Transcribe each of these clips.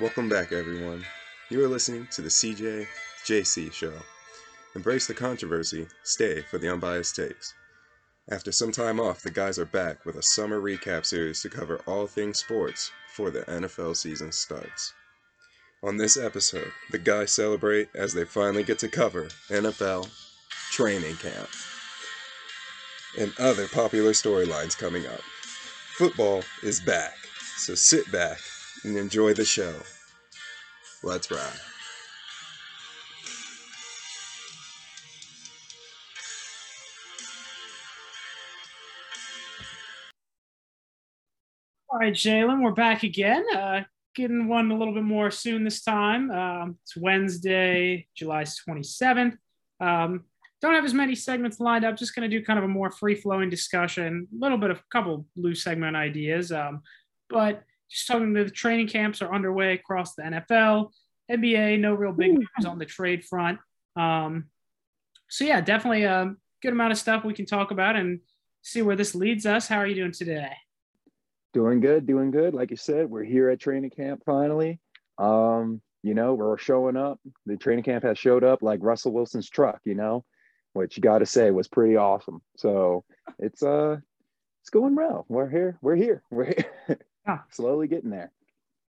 Welcome back, everyone. You are listening to the CJ JC Show. Embrace the controversy, stay for the unbiased takes. After some time off, the guys are back with a summer recap series to cover all things sports before the NFL season starts. On this episode, the guys celebrate as they finally get to cover NFL training camp and other popular storylines coming up. Football is back, so sit back and enjoy the show. Let's ride. All right, Jalen, we're back again. Uh, getting one a little bit more soon this time. Um, it's Wednesday, July 27th. Um, don't have as many segments lined up. Just going to do kind of a more free flowing discussion, a little bit of a couple loose segment ideas. Um, but just talking the training camps are underway across the NFL, NBA, no real big news on the trade front. Um, so, yeah, definitely a good amount of stuff we can talk about and see where this leads us. How are you doing today? Doing good, doing good. Like you said, we're here at training camp finally. Um, you know, we're showing up. The training camp has showed up like Russell Wilson's truck, you know, which you got to say was pretty awesome. So it's uh, it's going well. We're here. We're here. We're here. Yeah. Slowly getting there.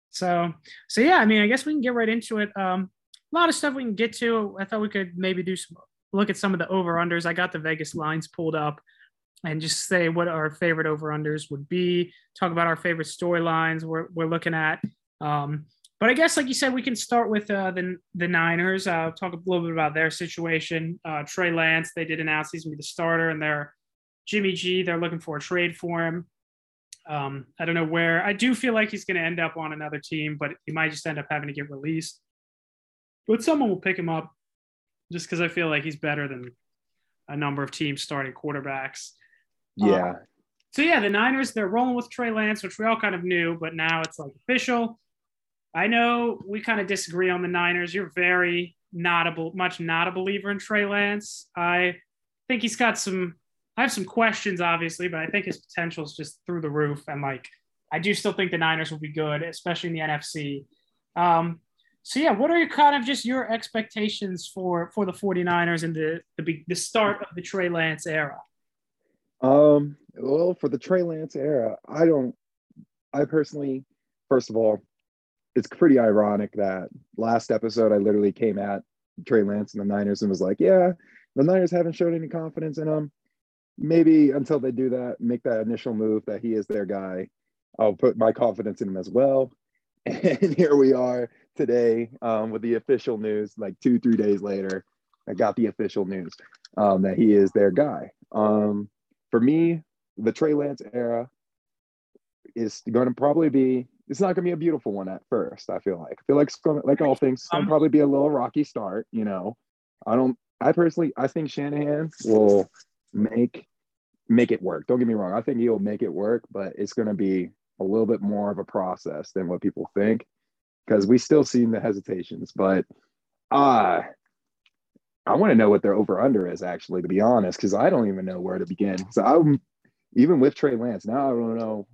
So, so yeah, I mean, I guess we can get right into it. Um, a lot of stuff we can get to. I thought we could maybe do some look at some of the over unders. I got the Vegas lines pulled up and just say what our favorite over unders would be. Talk about our favorite storylines we're we're looking at. Um, but I guess, like you said, we can start with uh, the the Niners. Uh, talk a little bit about their situation. Uh, Trey Lance, they did announce he's gonna be the starter, and they're Jimmy G. They're looking for a trade for him. Um, I don't know where. I do feel like he's going to end up on another team, but he might just end up having to get released. But someone will pick him up just because I feel like he's better than a number of teams starting quarterbacks. Yeah. Um, so yeah, the Niners they're rolling with Trey Lance, which we all kind of knew, but now it's like official. I know we kind of disagree on the Niners. You're very not a much not a believer in Trey Lance. I think he's got some I have some questions, obviously, but I think his potential is just through the roof. And like, I do still think the Niners will be good, especially in the NFC. Um, so yeah, what are your kind of just your expectations for for the 49ers and the the, the start of the Trey Lance era? Um, well, for the Trey Lance era, I don't I personally, first of all, it's pretty ironic that last episode I literally came at Trey Lance and the Niners and was like, yeah, the Niners haven't showed any confidence in him maybe until they do that, make that initial move that he is their guy, I'll put my confidence in him as well. And here we are today um, with the official news, like two, three days later, I got the official news um, that he is their guy. Um, for me, the Trey Lance era is going to probably be, it's not going to be a beautiful one at first, I feel like. I feel like it's going like all things, it's going to probably be a little rocky start, you know. I don't, I personally, I think Shanahan will make make it work. Don't get me wrong. I think he'll make it work, but it's going to be a little bit more of a process than what people think because we still see the hesitations. But uh, I want to know what their over under is actually, to be honest, because I don't even know where to begin. So I'm even with Trey Lance now. I don't know.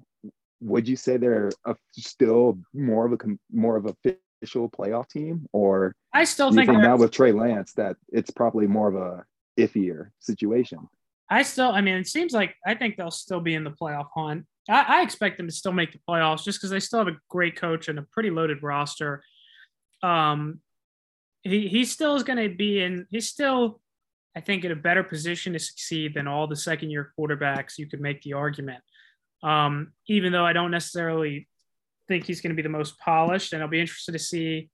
Would you say they're a, still more of a more of a official playoff team, or I still think, think now with Trey Lance that it's probably more of a iffier situation? I still, I mean, it seems like I think they'll still be in the playoff hunt. I, I expect them to still make the playoffs just because they still have a great coach and a pretty loaded roster. Um, he he still is going to be in. He's still, I think, in a better position to succeed than all the second year quarterbacks. You could make the argument. Um, even though I don't necessarily think he's going to be the most polished, and I'll be interested to see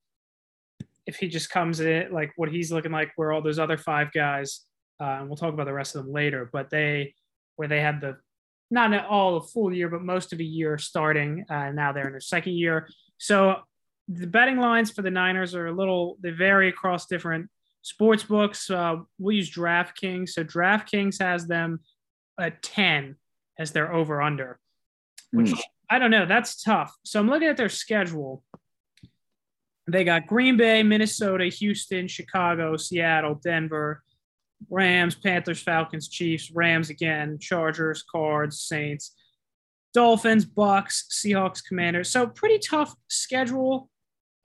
if he just comes in like what he's looking like, where all those other five guys uh, and we'll talk about the rest of them later. But they, where they had the not all a full year, but most of a year starting. Uh, now they're in their second year. So the betting lines for the Niners are a little they vary across different sports books. Uh, we'll use DraftKings. So DraftKings has them at ten as their over under, which mm. I don't know. That's tough. So I'm looking at their schedule. They got Green Bay, Minnesota, Houston, Chicago, Seattle, Denver, Rams, Panthers, Falcons, Chiefs, Rams again, Chargers, Cards, Saints, Dolphins, Bucks, Seahawks, Commanders. So pretty tough schedule.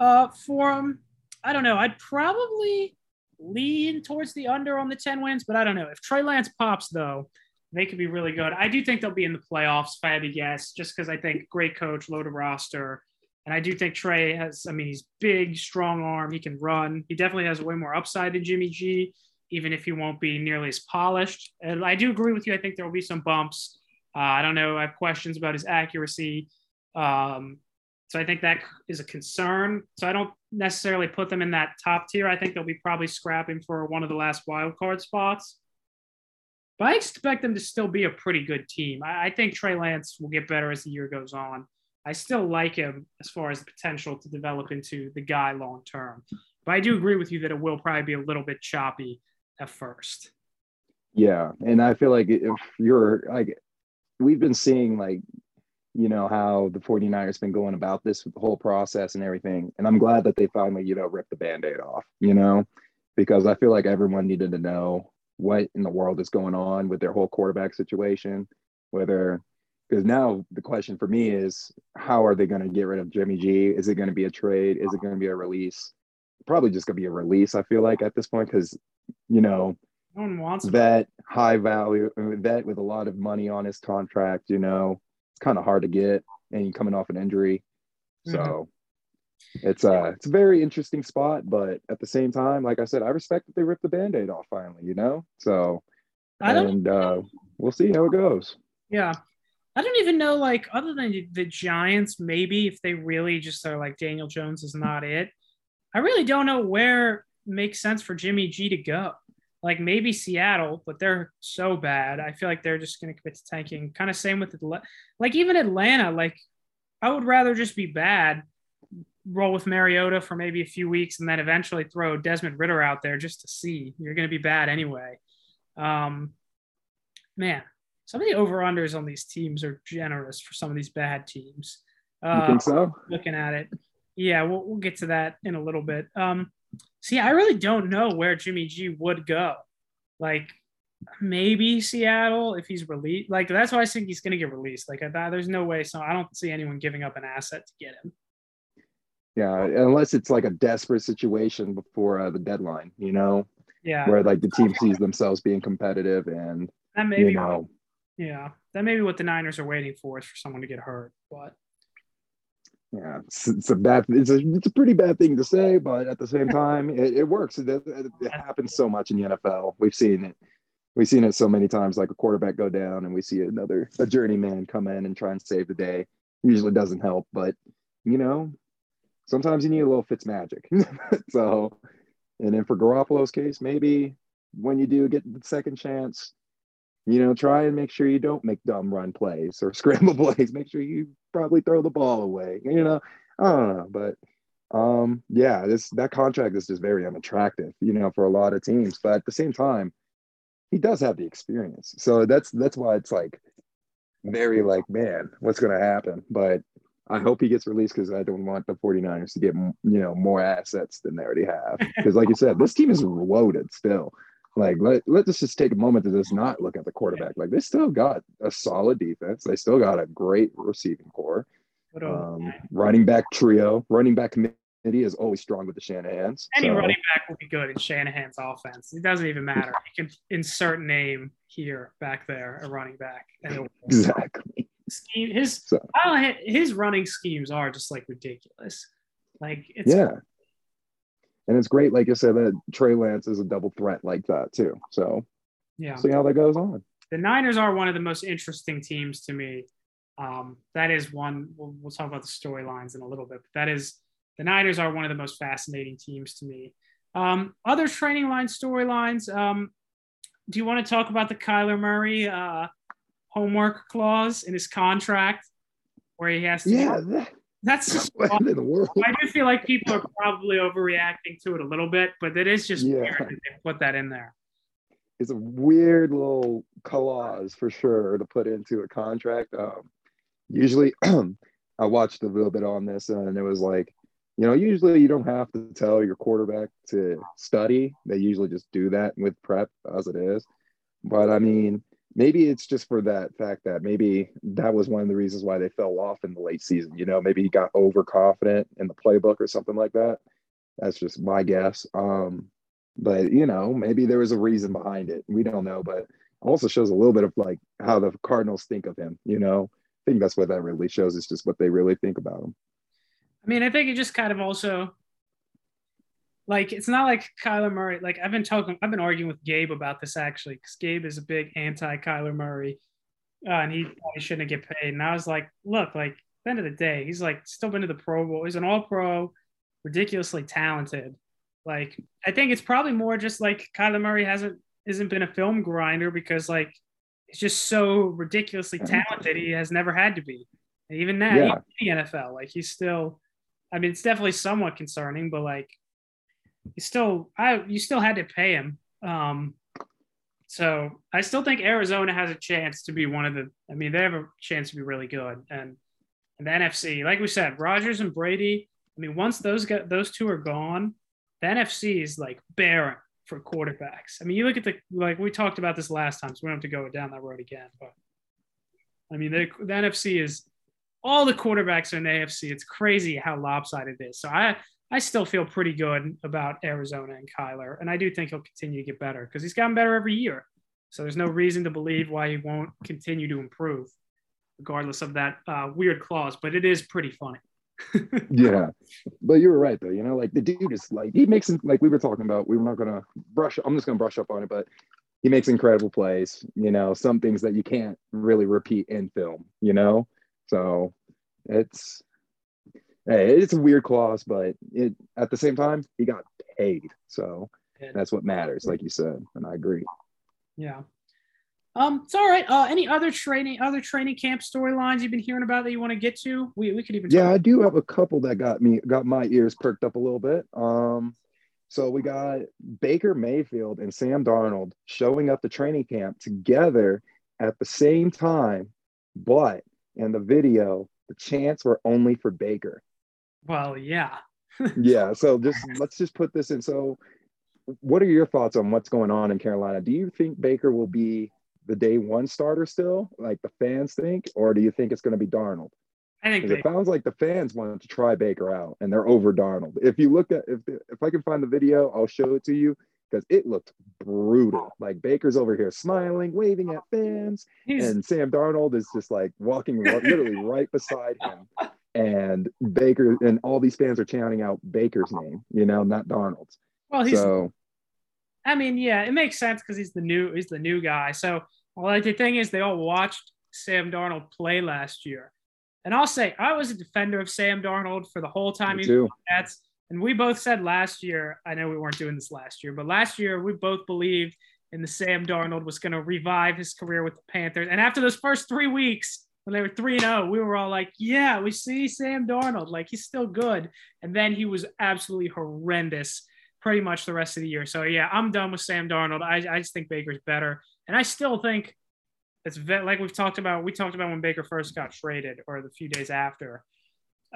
Uh, for them. I don't know. I'd probably lean towards the under on the 10 wins, but I don't know. If Trey Lance pops, though, they could be really good. I do think they'll be in the playoffs, if I had to guess, just because I think great coach, loaded roster. And I do think Trey has, I mean, he's big, strong arm. He can run. He definitely has way more upside than Jimmy G, even if he won't be nearly as polished. And I do agree with you. I think there will be some bumps. Uh, I don't know. I have questions about his accuracy. Um, so I think that is a concern. So I don't necessarily put them in that top tier. I think they'll be probably scrapping for one of the last wild card spots. But I expect them to still be a pretty good team. I, I think Trey Lance will get better as the year goes on. I still like him as far as the potential to develop into the guy long term. But I do agree with you that it will probably be a little bit choppy at first. Yeah. And I feel like if you're like, we've been seeing like, you know, how the 49ers been going about this whole process and everything. And I'm glad that they finally, you know, ripped the band aid off, you know, because I feel like everyone needed to know what in the world is going on with their whole quarterback situation, whether because now the question for me is how are they going to get rid of Jimmy G? Is it going to be a trade? Is it going to be a release? Probably just going to be a release. I feel like at this point because you know no one wants that high value that with a lot of money on his contract. You know, it's kind of hard to get, and coming off an injury, mm-hmm. so it's a it's a very interesting spot. But at the same time, like I said, I respect that they ripped the band-aid off finally. You know, so I and uh, we'll see how it goes. Yeah, I don't even know, like, other than the Giants, maybe if they really just are like Daniel Jones is not it. I really don't know where makes sense for Jimmy G to go. Like maybe Seattle, but they're so bad. I feel like they're just going to commit to tanking. Kind of same with Atlanta. Like even Atlanta, like I would rather just be bad, roll with Mariota for maybe a few weeks, and then eventually throw Desmond Ridder out there just to see. You're going to be bad anyway. Um, man, some of the over unders on these teams are generous for some of these bad teams. Uh, you think so? Looking at it, yeah, we'll, we'll get to that in a little bit. Um, see, I really don't know where Jimmy G would go. Like maybe Seattle if he's released. Like that's why I think he's going to get released. Like I, there's no way. So I don't see anyone giving up an asset to get him. Yeah, unless it's like a desperate situation before uh, the deadline, you know. Yeah. Where like the team sees themselves being competitive and that maybe you know yeah, that may be what the Niners are waiting for is for someone to get hurt. But yeah, it's, it's a bad, it's a, it's a pretty bad thing to say, but at the same time, it, it works. It, it, it happens so much in the NFL. We've seen it. We've seen it so many times, like a quarterback go down, and we see another a journeyman come in and try and save the day. Usually doesn't help, but you know, sometimes you need a little Fitz magic. so, and then for Garoppolo's case, maybe when you do get the second chance, you know, try and make sure you don't make dumb run plays or scramble plays. Make sure you probably throw the ball away. You know, I don't know, but um, yeah, this that contract is just very unattractive, you know, for a lot of teams. But at the same time, he does have the experience, so that's that's why it's like very like, man, what's going to happen? But I hope he gets released because I don't want the 49ers to get you know more assets than they already have. Because like you said, this team is loaded still. Like let let's just take a moment to just not look at the quarterback. Like they still got a solid defense. They still got a great receiving core. Um, running back trio, running back committee is always strong with the Shanahan's. Any so. running back will be good in Shanahan's offense. It doesn't even matter. You can insert name here, back there, a running back. And it'll exactly. Scheme, his so. his running schemes are just like ridiculous. Like it's yeah. And it's great, like I said, that Trey Lance is a double threat like that too. So yeah, see how that goes on. The Niners are one of the most interesting teams to me. Um, that is one. We'll, we'll talk about the storylines in a little bit, but that is the Niners are one of the most fascinating teams to me. Um, other training line storylines. Um, do you want to talk about the Kyler Murray uh, homework clause in his contract, where he has to? Yeah, that, that's just what in the world. I do feel like people are probably overreacting to it a little bit, but it is just yeah. weird that they put that in there. It's a weird little clause for sure to put into a contract. Um, usually, I watched a little bit on this, and it was like, you know, usually you don't have to tell your quarterback to study. They usually just do that with prep as it is. But I mean, maybe it's just for that fact that maybe that was one of the reasons why they fell off in the late season. You know, maybe he got overconfident in the playbook or something like that. That's just my guess. Um, but you know, maybe there was a reason behind it. We don't know, but also shows a little bit of like how the Cardinals think of him. You know, I think that's what that really shows. Is just what they really think about him. I mean, I think it just kind of also like it's not like Kyler Murray. Like I've been talking, I've been arguing with Gabe about this actually, because Gabe is a big anti Kyler Murray, uh, and he probably shouldn't get paid. And I was like, look, like at the end of the day, he's like still been to the Pro Bowl. He's an All Pro, ridiculously talented. Like I think it's probably more just like Kyler Murray hasn't hasn't been a film grinder because like he's just so ridiculously talented. He has never had to be. And even now, Yeah. even in the NFL, like he's still. I mean, it's definitely somewhat concerning, but like, you still, I you still had to pay him. Um, so I still think Arizona has a chance to be one of the. I mean, they have a chance to be really good, and and the NFC, like we said, Rodgers and Brady. I mean, once those get those two are gone, the NFC is like barren for quarterbacks. I mean, you look at the like we talked about this last time, so we don't have to go down that road again. But I mean, the, the NFC is all the quarterbacks are in the AFC. It's crazy how lopsided it is. So I I still feel pretty good about Arizona and Kyler, and I do think he'll continue to get better because he's gotten better every year. So there's no reason to believe why he won't continue to improve, regardless of that uh, weird clause. But it is pretty funny. yeah but you were right though you know like the dude is like he makes like we were talking about we were not gonna brush i'm just gonna brush up on it but he makes incredible plays you know some things that you can't really repeat in film you know so it's hey, it's a weird clause but it at the same time he got paid so that's what matters like you said and i agree Yeah. Um, it's all right. Uh, any other training, other training camp storylines you've been hearing about that you want to get to? We, we could even yeah i do have a couple that got me got my ears perked up a little bit um so we got baker mayfield and sam darnold showing up to training camp together at the same time but in the video the chants were only for baker Well, yeah. yeah so just let's just put this in so what are your thoughts on what's going on in carolina do you think baker will be the day one starter still like the fans think or do you think it's going to be darnold I think it sounds like the fans wanted to try Baker out, and they're over Darnold. If you look at if if I can find the video, I'll show it to you because it looked brutal. Like Baker's over here smiling, waving at fans, he's, and Sam Darnold is just like walking literally right beside him. And Baker and all these fans are chanting out Baker's name, you know, not Darnold's. well, he's, so I mean, yeah, it makes sense because he's the new, he's the new guy. So, well, like the thing is, they all watched Sam Darnold play last year. And I'll say, I was a defender of Sam Darnold for the whole time me he was too. Jets. And we both said last year, I know we weren't doing this last year, but last year we both believed in the Sam Darnold was going to revive his career with the Panthers. And after those first three weeks, when they were 3 0, we were all like, yeah, we see Sam Darnold. Like he's still good. And then he was absolutely horrendous pretty much the rest of the year. So yeah, I'm done with Sam Darnold. I, I just think Baker's better. And I still think it's ve- like we've talked about. We talked about when Baker first got traded or the few days after.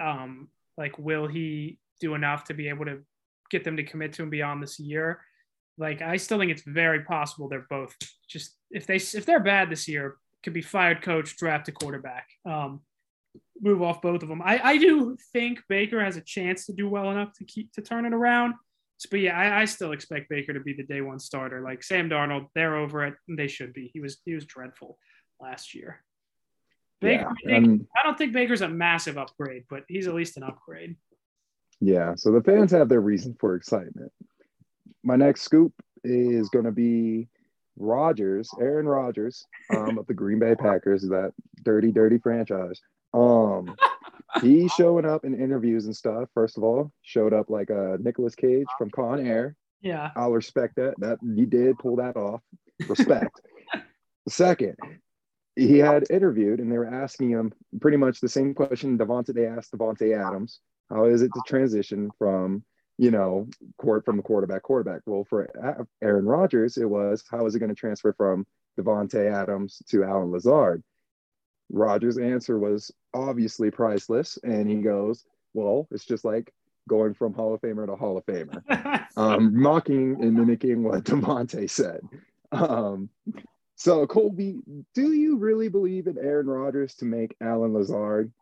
Um, like, will he do enough to be able to get them to commit to him beyond this year? Like, I still think it's very possible they're both just if they if they're bad this year, could be fired coach, draft a quarterback, um, move off both of them. I, I do think Baker has a chance to do well enough to keep to turn it around. But yeah, I, I still expect Baker to be the day one starter. Like Sam Darnold, they're over it. And they should be. He was he was dreadful last year. Baker, Yeah, I, think- um, I don't think Baker's a massive upgrade, but he's at least an upgrade. Yeah, so the fans have their reason for excitement. My next scoop is going to be Rodgers, Aaron Rodgers, um, of the Green Bay Packers, that dirty, dirty franchise. Um, he's showing up in interviews and stuff. First of all, showed up like a Nicolas Cage from Con Air. Yeah. I'll respect that. That he did pull that off. Respect. Second, he had interviewed and they were asking him pretty much the same question Davante they asked Davante Adams. How is it to transition from, you know, court from the quarterback quarterback? Well, for Aaron Rodgers, it was how is it going to transfer from Davante Adams to Allen Lazard? Rodgers' answer was obviously priceless, and he goes, "Well, it's just like going from Hall of Famer to Hall of Famer." um, mocking and mimicking what Davante said. Um, So Colby, do you really believe in Aaron Rodgers to make Allen Lazard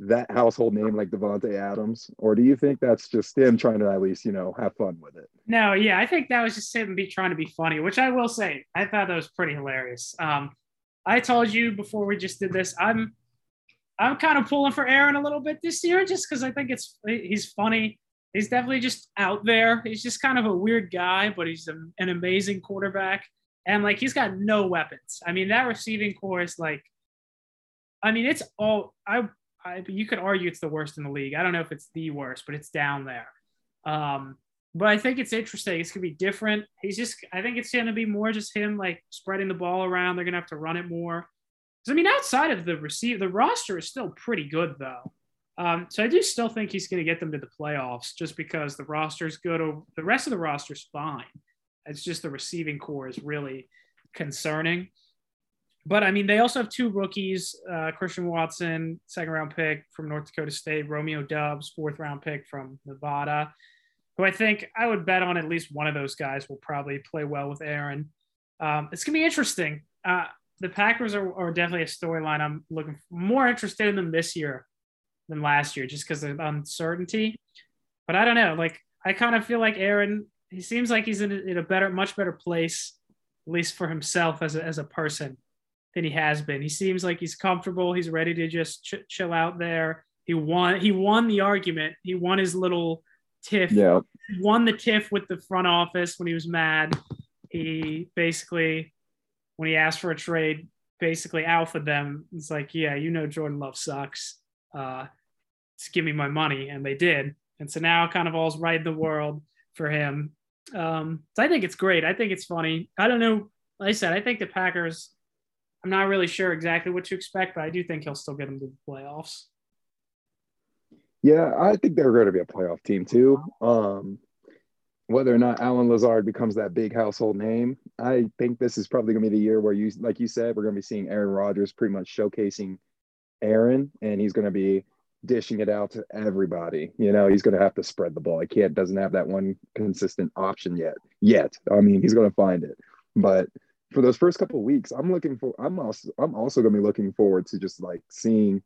that household name like Davante Adams, or do you think that's just him trying to at least you know have fun with it? No, yeah, I think that was just him be trying to be funny, which I will say I thought that was pretty hilarious. Um, I told you before we just did this, I'm I'm kind of pulling for Aaron a little bit this year, just because I think it's he's funny. He's definitely just out there. He's just kind of a weird guy, but he's a, an amazing quarterback, and like he's got no weapons. I mean, that receiving core is like, I mean, it's all I I, you could argue it's the worst in the league. I don't know if it's the worst, but it's down there. Um, but I think it's interesting. It's gonna be different. He's just. I think it's gonna be more just him like spreading the ball around. They're gonna have to run it more. I mean, outside of the receive, the roster is still pretty good though. Um, so I do still think he's going to get them to the playoffs just because the roster is good. The rest of the roster is fine. It's just the receiving core is really concerning but I mean, they also have two rookies: uh, Christian Watson, second round pick from North Dakota State; Romeo Doubs, fourth round pick from Nevada. Who I think I would bet on at least one of those guys will probably play well with Aaron. Um, it's gonna be interesting. Uh, the Packers are, are definitely a storyline. I'm looking more interested in them this year than last year, just because of uncertainty. But I don't know. Like I kind of feel like Aaron. He seems like he's in a, in a better, much better place, at least for himself as a, as a person than he has been. He seems like he's comfortable. He's ready to just ch- chill out there. He won. He won the argument. He won his little tiff. Yeah. He won the tiff with the front office when he was mad. He basically, when he asked for a trade, basically alpha them. It's like, yeah, you know, Jordan Love sucks. Uh, just give me my money, and they did. And so now, kind of all's right in the world for him. Um, so I think it's great. I think it's funny. I don't know. Like I said, I think the Packers I'm not really sure exactly what to expect, but I do think he'll still get them to the playoffs. Yeah, I think they're going to be a playoff team too. Um, whether or not Allen Lazard becomes that big household name, I think this is probably going to be the year where you, like you said, we're going to be seeing Aaron Rodgers pretty much showcasing Aaron, and he's going to be dishing it out to everybody. You know, he's going to have to spread the ball. He can't doesn't have that one consistent option yet. Yet, I mean, he's going to find it, but for those first couple weeks, I'm looking for. I'm also I'm also gonna be looking forward to just like seeing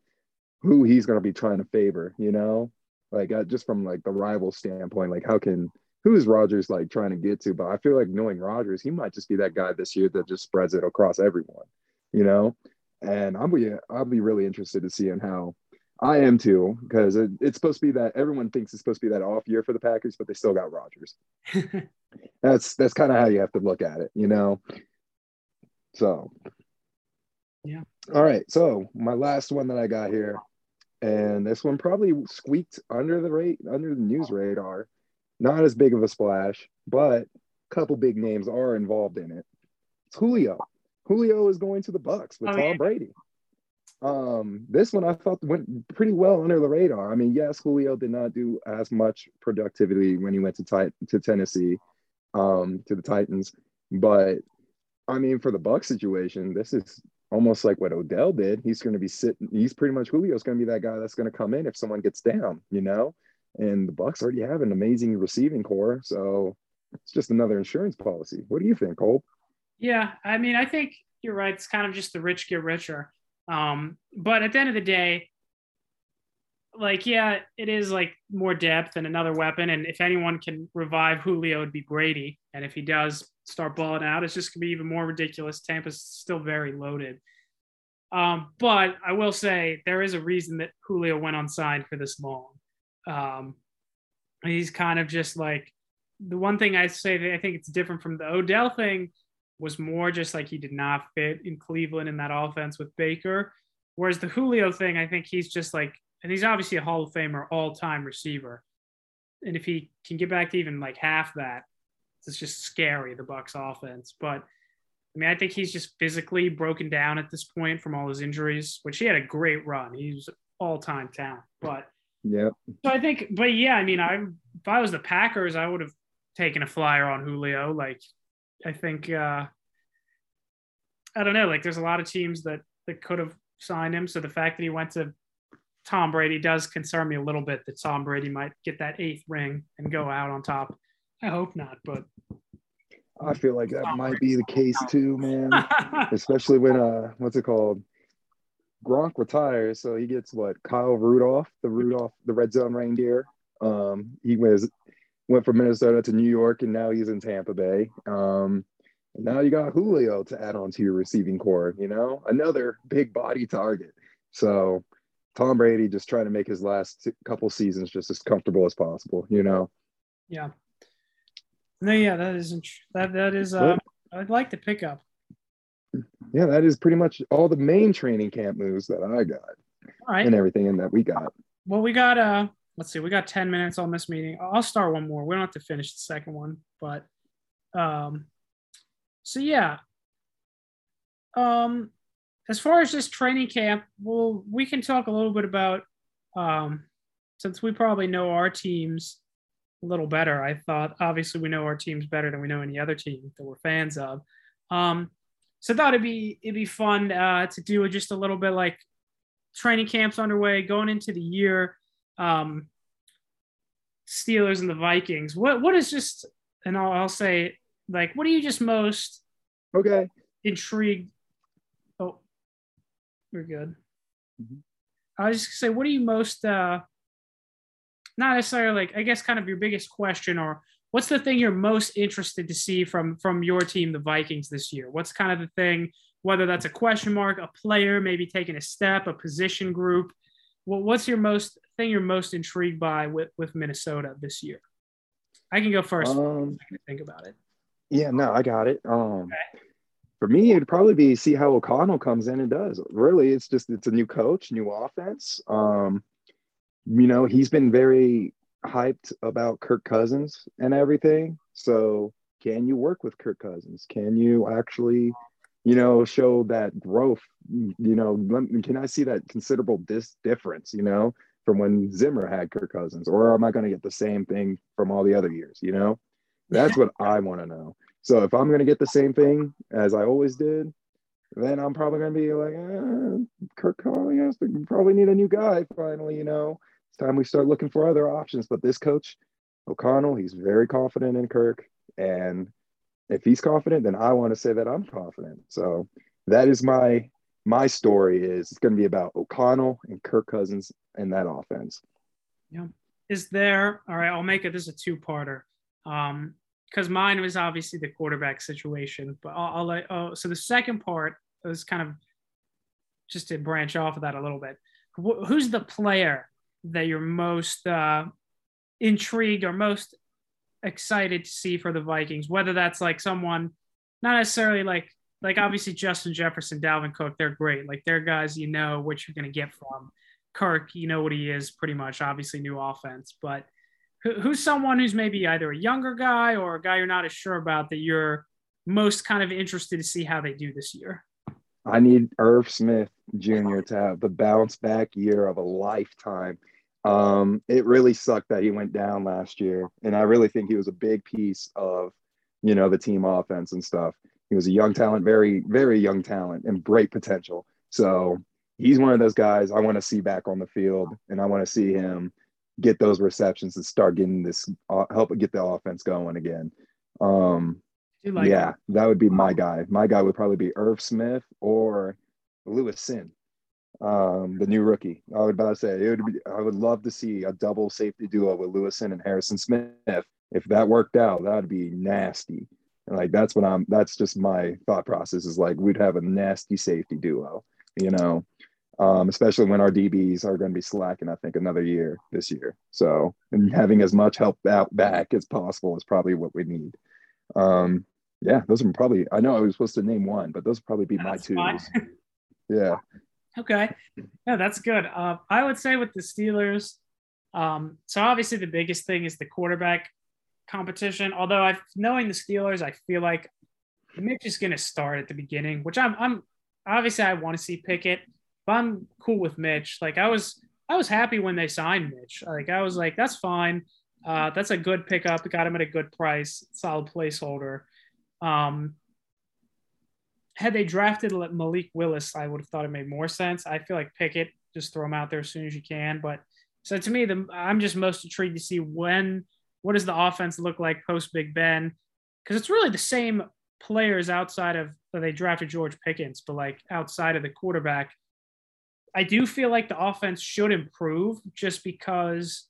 who he's gonna be trying to favor. You know, like uh, just from like the rival standpoint, like how can who is Rodgers like trying to get to? But I feel like knowing Rodgers, he might just be that guy this year that just spreads it across everyone. You know, and I'll be I'll be really interested to seeing how I am too, because it, it's supposed to be that everyone thinks it's supposed to be that off year for the Packers, but they still got Rodgers. that's that's kind of how you have to look at it, you know. So, yeah. All right. So, my last one that I got here, and this one probably squeaked under the rate under the news radar. Not as big of a splash, but a couple big names are involved in it. It's Julio. Julio is going to the Bucks with oh, Tom yeah. Brady. Um, this one I thought went pretty well under the radar. I mean, yes, Julio did not do as much productivity when he went to tit- to Tennessee, um, to the Titans, but I mean, for the Buck situation, this is almost like what Odell did. He's going to be sitting. He's pretty much Julio's going to be that guy that's going to come in if someone gets down, you know. And the Bucks already have an amazing receiving core, so it's just another insurance policy. What do you think, Cole? Yeah, I mean, I think you're right. It's kind of just the rich get richer. Um, but at the end of the day, like, yeah, it is like more depth and another weapon. And if anyone can revive Julio, it'd be Brady. And if he does start balling out, it's just gonna be even more ridiculous. Tampa's still very loaded. Um, but I will say there is a reason that Julio went unsigned for this long. Um, he's kind of just like the one thing I say that I think it's different from the Odell thing was more just like he did not fit in Cleveland in that offense with Baker. Whereas the Julio thing, I think he's just like and he's obviously a Hall of Famer, all time receiver. And if he can get back to even like half that, it's just scary the Bucks offense. But I mean, I think he's just physically broken down at this point from all his injuries, which he had a great run. He's all time talent. But yeah. So I think, but yeah, I mean, I if I was the Packers, I would have taken a flyer on Julio. Like, I think uh I don't know, like there's a lot of teams that that could have signed him. So the fact that he went to Tom Brady does concern me a little bit that Tom Brady might get that eighth ring and go out on top. I hope not, but I feel like that might be the case too, man. Especially when uh, what's it called? Gronk retires, so he gets what Kyle Rudolph, the Rudolph, the red zone reindeer. Um, he was went from Minnesota to New York, and now he's in Tampa Bay. Um, now you got Julio to add on to your receiving core. You know, another big body target. So Tom Brady just trying to make his last couple seasons just as comfortable as possible. You know. Yeah. No, yeah, that isn't that that is. Uh, I'd like to pick up. Yeah, that is pretty much all the main training camp moves that I got. All right. And everything in that we got. Well, we got uh let's see, we got 10 minutes on this meeting. I'll start one more. We don't have to finish the second one, but um so yeah. Um as far as this training camp, well, we can talk a little bit about um since we probably know our teams little better. I thought obviously we know our teams better than we know any other team that we're fans of. Um so I thought it'd be it'd be fun uh, to do just a little bit like training camps underway, going into the year. Um, Steelers and the Vikings. What what is just and I'll, I'll say like what are you just most okay intrigued? Oh, we're good. Mm-hmm. I was just gonna say, what are you most uh not necessarily like I guess kind of your biggest question or what's the thing you're most interested to see from from your team, the Vikings, this year? What's kind of the thing, whether that's a question mark, a player maybe taking a step, a position group? Well, what's your most thing you're most intrigued by with with Minnesota this year? I can go first. Um, I can think about it. Yeah, no, I got it. Um, okay. For me, it'd probably be see how O'Connell comes in and does. Really, it's just it's a new coach, new offense. Um, you know, he's been very hyped about Kirk Cousins and everything. So, can you work with Kirk Cousins? Can you actually, you know, show that growth? You know, can I see that considerable dis- difference? You know, from when Zimmer had Kirk Cousins, or am I going to get the same thing from all the other years? You know, that's what I want to know. So, if I'm going to get the same thing as I always did, then I'm probably going to be like, eh, Kirk Cousins probably need a new guy finally. You know it's time we start looking for other options. But this coach, O'Connell, he's very confident in Kirk. And if he's confident, then I want to say that I'm confident. So that is my my story is it's going to be about O'Connell and Kirk Cousins and that offense. Yeah. Is there all right, I'll make it this is a two-parter. Um, because mine was obviously the quarterback situation, but I'll, I'll let oh so the second part was kind of just to branch off of that a little bit. Who's the player that you're most uh, intrigued or most excited to see for the Vikings? Whether that's like someone, not necessarily like like obviously Justin Jefferson, Dalvin Cook, they're great. Like they're guys you know what you're going to get from. Kirk, you know what he is pretty much. Obviously, new offense, but who's someone who's maybe either a younger guy or a guy you're not as sure about that you're most kind of interested to see how they do this year? I need Irv Smith Jr. to have the bounce back year of a lifetime. Um, it really sucked that he went down last year, and I really think he was a big piece of, you know, the team offense and stuff. He was a young talent, very, very young talent, and great potential. So he's one of those guys I want to see back on the field, and I want to see him get those receptions and start getting this, uh, help get the offense going again. Um, like yeah, him? that would be my guy. My guy would probably be Irv Smith or Lewis Cine, um, the new rookie. I would about to say it would be, I would love to see a double safety duo with Lewis Cine and Harrison Smith. If that worked out, that would be nasty. And like that's what I'm that's just my thought process is like we'd have a nasty safety duo, you know. Um, especially when our DBs are going to be slacking, I think, another year this year. So, and having as much help out back as possible is probably what we need. Um, yeah, those are probably, I know I was supposed to name one, but those would probably be That's my twos. yeah. Okay. Yeah, that's good. Uh, I would say with the Steelers, um, so obviously the biggest thing is the quarterback competition. Although I, knowing the Steelers, I feel like Mitch is going to start at the beginning, which I'm, I'm obviously I want to see Pickett, I'm cool with Mitch. Like I was, I was happy when they signed Mitch. Like I was like, that's fine. Uh, that's a good pickup. Got him at a good price, solid placeholder. Um, had they drafted Malik Willis, I would have thought it made more sense. I feel like Pickett, just throw him out there as soon as you can. But so to me, the, I'm just most intrigued to see when, what does the offense look like post Big Ben? because it's really the same players outside of they drafted George Pickens, but like outside of the quarterback, I do feel like the offense should improve just because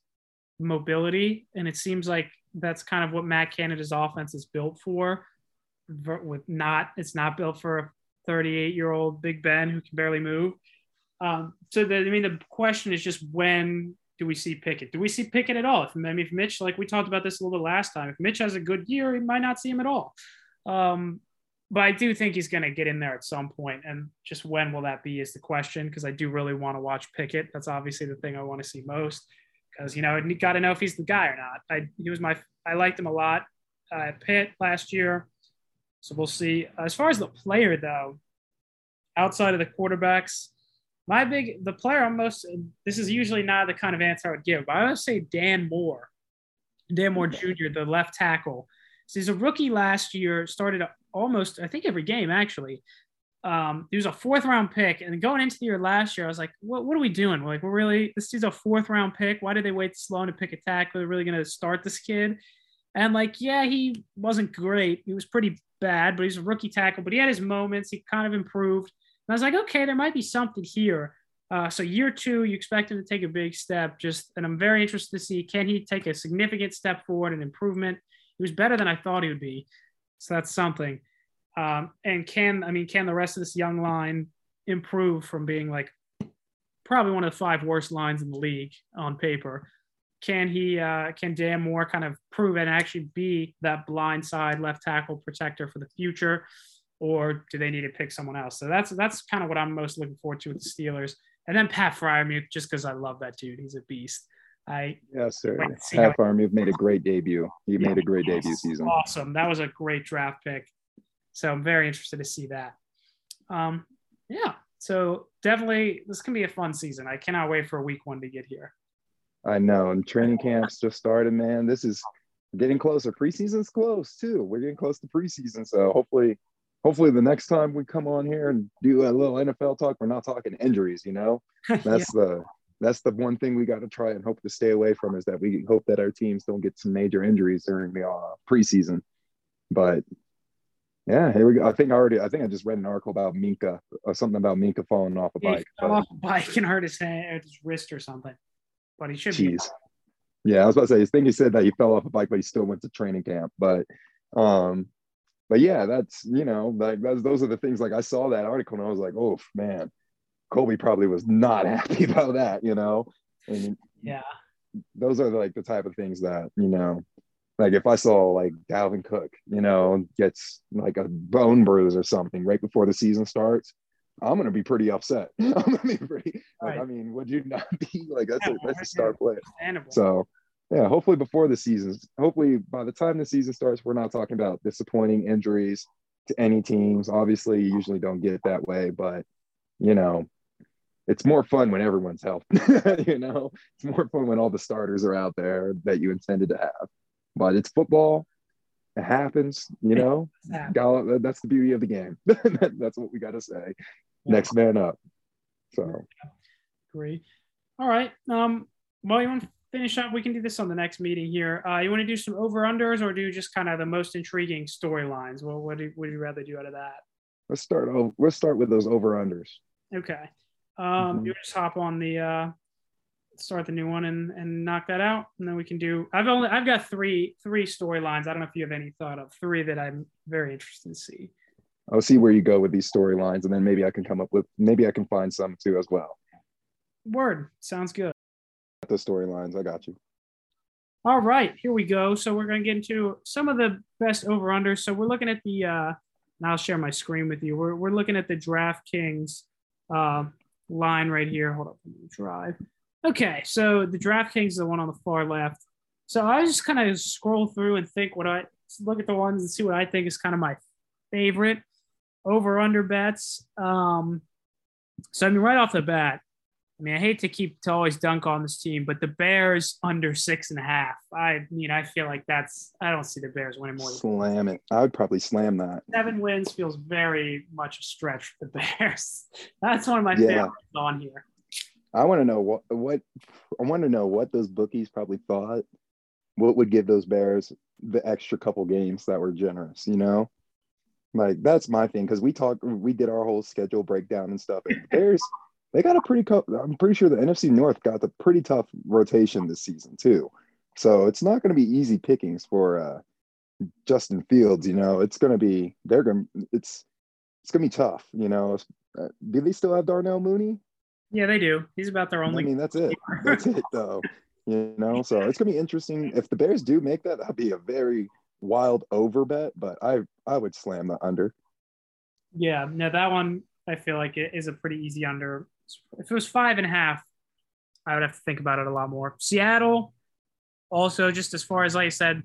mobility, and it seems like that's kind of what Matt Canada's offense is built for. With not, it's not built for a 38 year old Big Ben who can barely move. Um, so the, I mean, the question is just when do we see Pickett? Do we see Pickett at all? If, I mean, if Mitch, like we talked about this a little bit last time, if Mitch has a good year, he might not see him at all. Um, but I do think he's going to get in there at some point, and just when will that be is the question. Because I do really want to watch Pickett. That's obviously the thing I want to see most. Because you know, you got to know if he's the guy or not. I he was my I liked him a lot uh, at Pitt last year, so we'll see. As far as the player though, outside of the quarterbacks, my big the player I'm most this is usually not the kind of answer I would give, but I would say Dan Moore, Dan Moore Jr., the left tackle. So he's a rookie last year, started almost I think every game actually. Um, he was a fourth round pick, and going into the year last year, I was like, "What? What are we doing? We're like, we're really this is a fourth round pick. Why did they wait so long to pick a tackle? They're really going to start this kid." And like, yeah, he wasn't great. He was pretty bad, but he's a rookie tackle. But he had his moments. He kind of improved. And I was like, okay, there might be something here. Uh, so year two, you expect him to take a big step. Just, and I'm very interested to see can he take a significant step forward and improvement. He was better than I thought he would be, so that's something. Um, and can I mean can the rest of this young line improve from being like probably one of the five worst lines in the league on paper? Can he uh, can Dan Moore kind of prove and actually be that blind side left tackle protector for the future? or do they need to pick someone else? So that's that's kind of what I'm most looking forward to with the Steelers. And then Pat Freiermuth, just because I love that dude, he's a beast. I yes, sir. Half Arm, you've made a great debut. He yeah, made a great debut season. Awesome. That was a great draft pick. So I'm very interested to see that. Um, yeah. So definitely, this can be a fun season. I cannot wait for week one to get here. I know, and training camps just started, man. This is getting closer. Preseason's close too. We're getting close to preseason, so hopefully hopefully the next time we come on here and do a little NFL talk, we're not talking injuries, you know? That's yeah. the that's the one thing we got to try and hope to stay away from is that we hope that our teams don't get some major injuries during the uh, preseason. But yeah, here we go. I think I already, I think I just read an article about Minkah, or something about Minkah falling off a yeah, bike. Fell off a bike and hurt his hand, his wrist or something. But he should Jeez. be. Yeah, I was about to say, I think he said that he fell off a bike, but he still went to training camp. But um, but yeah, that's you know, like that's those are the things. Like I saw that article and I was like, oh man, Colby probably was not happy about that, you know. And yeah, those are like the type of things that you know, like if I saw like Dalvin Cook, you know, gets like a bone bruise or something right before the season starts, I'm gonna be pretty upset. I'm gonna be pretty. Like, right. I mean, would you not be like that's yeah, a that's a star player? So yeah, hopefully before the season, hopefully by the time the season starts, we're not talking about disappointing injuries to any teams. Obviously, you usually don't get that way, but you know, it's more fun when everyone's healthy. you know, it's more fun when all the starters are out there that you intended to have. But it's football. It happens, you know. That's the beauty of the game. that's what we got to say. Yeah. Next man up. So, great. All right. Um, well, you want to finish up. We can do this on the next meeting here. Uh, you want to do some over unders or do just kind of the most intriguing storylines? Well, what do, would you rather do out of that? Let's start. Let's start with those over unders. Okay. Um, mm-hmm. You just hop on the uh, start the new one and and knock that out, and then we can do. I've only I've got three three storylines. I don't know if you have any thought of three that I'm very interested to see. I'll see where you go with these storylines, and then maybe I can come up with maybe I can find some too as well. Word sounds good the storylines. I got you. All right, here we go. So we're going to get into some of the best over unders. So we're looking at the. Uh, now I'll share my screen with you. We're we're looking at the DraftKings uh, line right here. Hold up, drive. Okay, so the DraftKings is the one on the far left. So I just kind of scroll through and think what I look at the ones and see what I think is kind of my favorite over under bets. Um, so I mean, right off the bat, I mean, I hate to keep to always dunk on this team, but the Bears under six and a half. I mean, I feel like that's I don't see the Bears winning more. Slam it. I would probably slam that. Seven wins feels very much a stretch for the Bears. That's one of my yeah. favorites on here. I want to know what what I want to know what those bookies probably thought what would give those Bears the extra couple games that were generous, you know? Like that's my thing because we talked, we did our whole schedule breakdown and stuff. And Bears, they got a pretty. Co- I'm pretty sure the NFC North got the pretty tough rotation this season too. So it's not going to be easy pickings for uh, Justin Fields. You know, it's going to be they're going. It's it's going to be tough. You know, uh, do they still have Darnell Mooney? Yeah, they do. He's about their only. I mean, that's it. That's it, though. You know, so it's gonna be interesting. If the Bears do make that, that'd be a very wild over bet. But I I would slam the under. Yeah, no, that one I feel like it is a pretty easy under. If it was five and a half, I would have to think about it a lot more. Seattle, also just as far as like I said,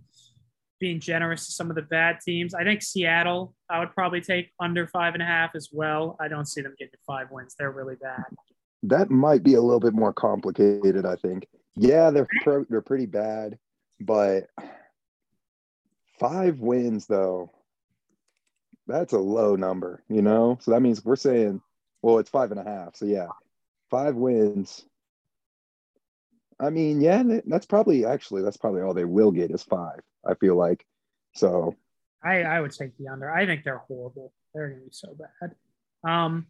being generous to some of the bad teams. I think Seattle, I would probably take under five and a half as well. I don't see them getting five wins. They're really bad. That might be a little bit more complicated, I think. Yeah, they're they're pretty bad, but five wins though, that's a low number, you know. So that means we're saying, well, it's five and a half. So yeah, five wins. I mean, yeah, that's probably actually that's probably all they will get is five. I feel like. So I I would take the under. I think they're horrible. They're gonna be so bad. Um,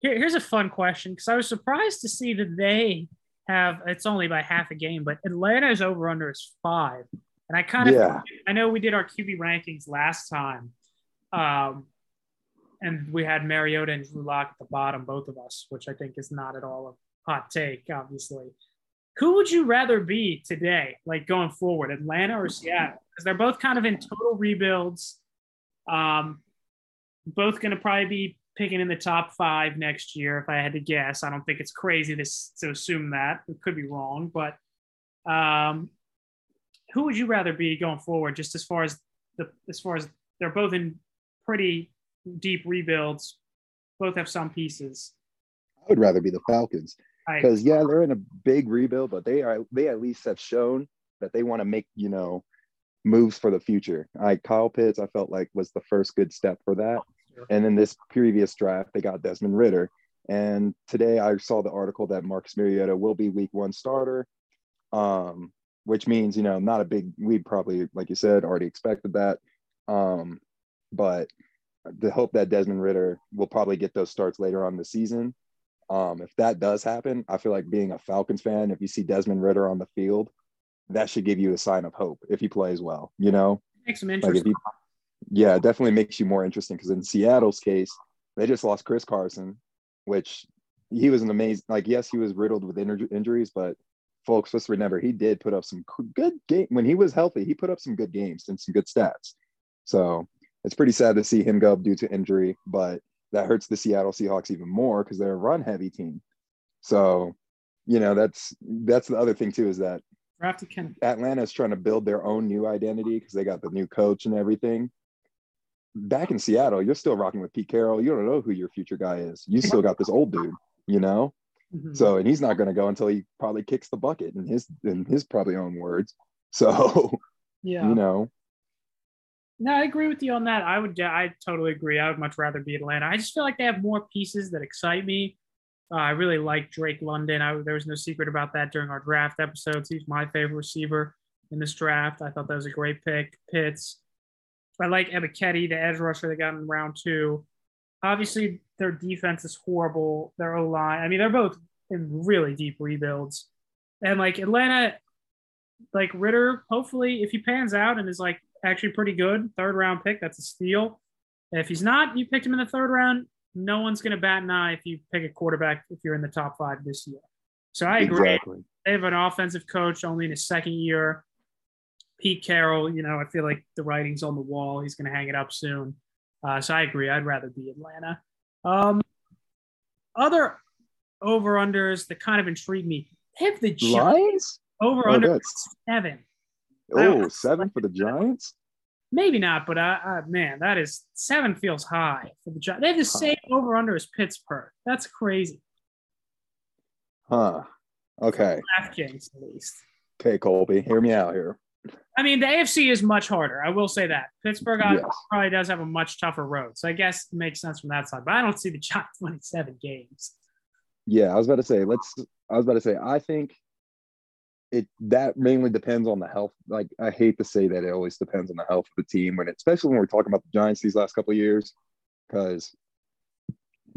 here, here's a fun question because I was surprised to see that they have it's only by half a game, but Atlanta's over under is five. And I kind of yeah. I know we did our QB rankings last time. Um, and we had Mariota and Drew Lock at the bottom, both of us, which I think is not at all a hot take, obviously. Who would you rather be today, like going forward, Atlanta or Seattle? Because they're both kind of in total rebuilds. Um, both going to probably be picking in the top five next year, if I had to guess. I don't think it's crazy to, to assume that. It could be wrong, but um, who would you rather be going forward? Just as far as the as far as they're both in pretty deep rebuilds, both have some pieces. I would rather be the Falcons because yeah, they're in a big rebuild, but they are they at least have shown that they want to make you know moves for the future. I Kyle Pitts, I felt like was the first good step for that. And then this previous draft, they got Desmond Ridder, And today I saw the article that Marcus Mariota will be week one starter, um, which means, you know, not a big, we probably, like you said, already expected that. Um, but the hope that Desmond Ridder will probably get those starts later on the season. Um, if that does happen, I feel like being a Falcons fan, if you see Desmond Ridder on the field, that should give you a sign of hope if he plays well, you know? Makes him interesting. Like yeah, it definitely makes you more interesting because in Seattle's case, they just lost Chris Carson, which he was an amazing. Like, yes, he was riddled with injuries, but folks, let's remember he did put up some good game when he was healthy. He put up some good games and some good stats. So it's pretty sad to see him go due to injury, but that hurts the Seattle Seahawks even more because they're a run heavy team. So, you know, that's that's the other thing too is that Atlanta is trying to build their own new identity because they got the new coach and everything back in Seattle, you're still rocking with Pete Carroll. You don't know who your future guy is. You still got this old dude, you know. Mm-hmm. So, and he's not going to go until he probably kicks the bucket in his in his probably own words. So, yeah, you know. No, I agree with you on that. I would, I totally agree. I would much rather be Atlanta. I just feel like they have more pieces that excite me. Uh, I really like Drake London. I, there was no secret about that during our draft episodes. He's my favorite receiver in this draft. I thought that was a great pick. Pitts, I like Ebiketie, the edge rusher they got in round two. Obviously, their defense is horrible. Their O line, I mean, they're both in really deep rebuilds. And like Atlanta, like Ridder, hopefully, if he pans out and is like actually pretty good, third round pick, that's a steal. if he's not, you picked him in the third round. No one's going to bat an eye if you pick a quarterback if you're in the top five this year. So I agree. Exactly. They have an offensive coach only in his second year. Pete Carroll, you know, I feel like the writing's on the wall. He's going to hang it up soon. Uh, so I agree. I'd rather be Atlanta. Um, other over unders that kind of intrigue me. They have the Giants over oh, under seven. Oh, seven for the Giants? Maybe not, but I, uh, man, that is seven feels high for the Giants. They have the same over under as Pittsburgh. That's crazy. Huh. Okay. DraftKings at least. Okay, Colby, hear me out here. I mean, the AFC is much harder. I will say that Pittsburgh yes. probably does have a much tougher road, so I guess it makes sense from that side. But I don't see the Giants winning seven games. Yeah, I was about to say. Let's. I was about to say. I think it that mainly depends on the health. Like I hate to say that it always depends on the health of the team when, it, especially when we're talking about the Giants these last couple of years, because.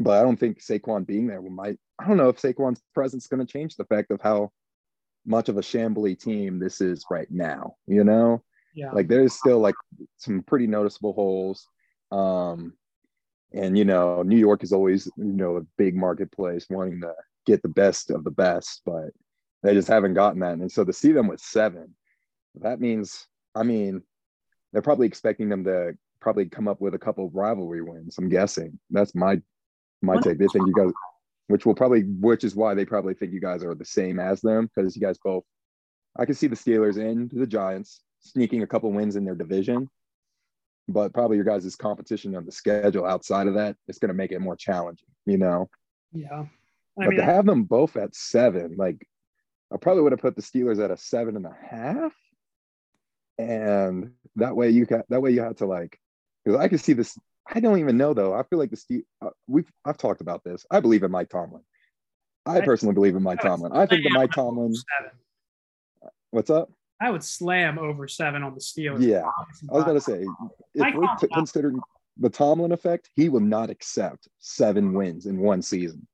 But I don't think Saquon being there will might. I don't know if Saquon's presence is going to change the fact of how much of a shambly team this is right now. You know, Yeah. like there's still like some pretty noticeable holes. Um, and you know, New York is always you know a big marketplace, wanting to get the best of the best, but they just haven't gotten that. And so to see them with seven, that means, I mean, they're probably expecting them to probably come up with a couple of rivalry wins. I'm guessing that's my my take. They think you guys, which will probably, which is why they probably think you guys are the same as them because you guys both. I can see the Steelers and the Giants sneaking a couple wins in their division, but probably your guys' competition on the schedule outside of that is going to make it more challenging. You know, yeah. I but mean, to have them both at seven, like I probably would have put the Steelers at a seven and a half, and that way you got that way you had to like because I can see this. I don't even know though. I feel like the Steve. Uh, we've I've talked about this. I believe in Mike Tomlin. I I- personally believe in Mike I Tomlin. I think that Mike Tomlin. What's up? I would slam over seven on the Steelers. Yeah, I was gonna say if we're t- considering the Tomlin effect, he will not accept seven wins in one season.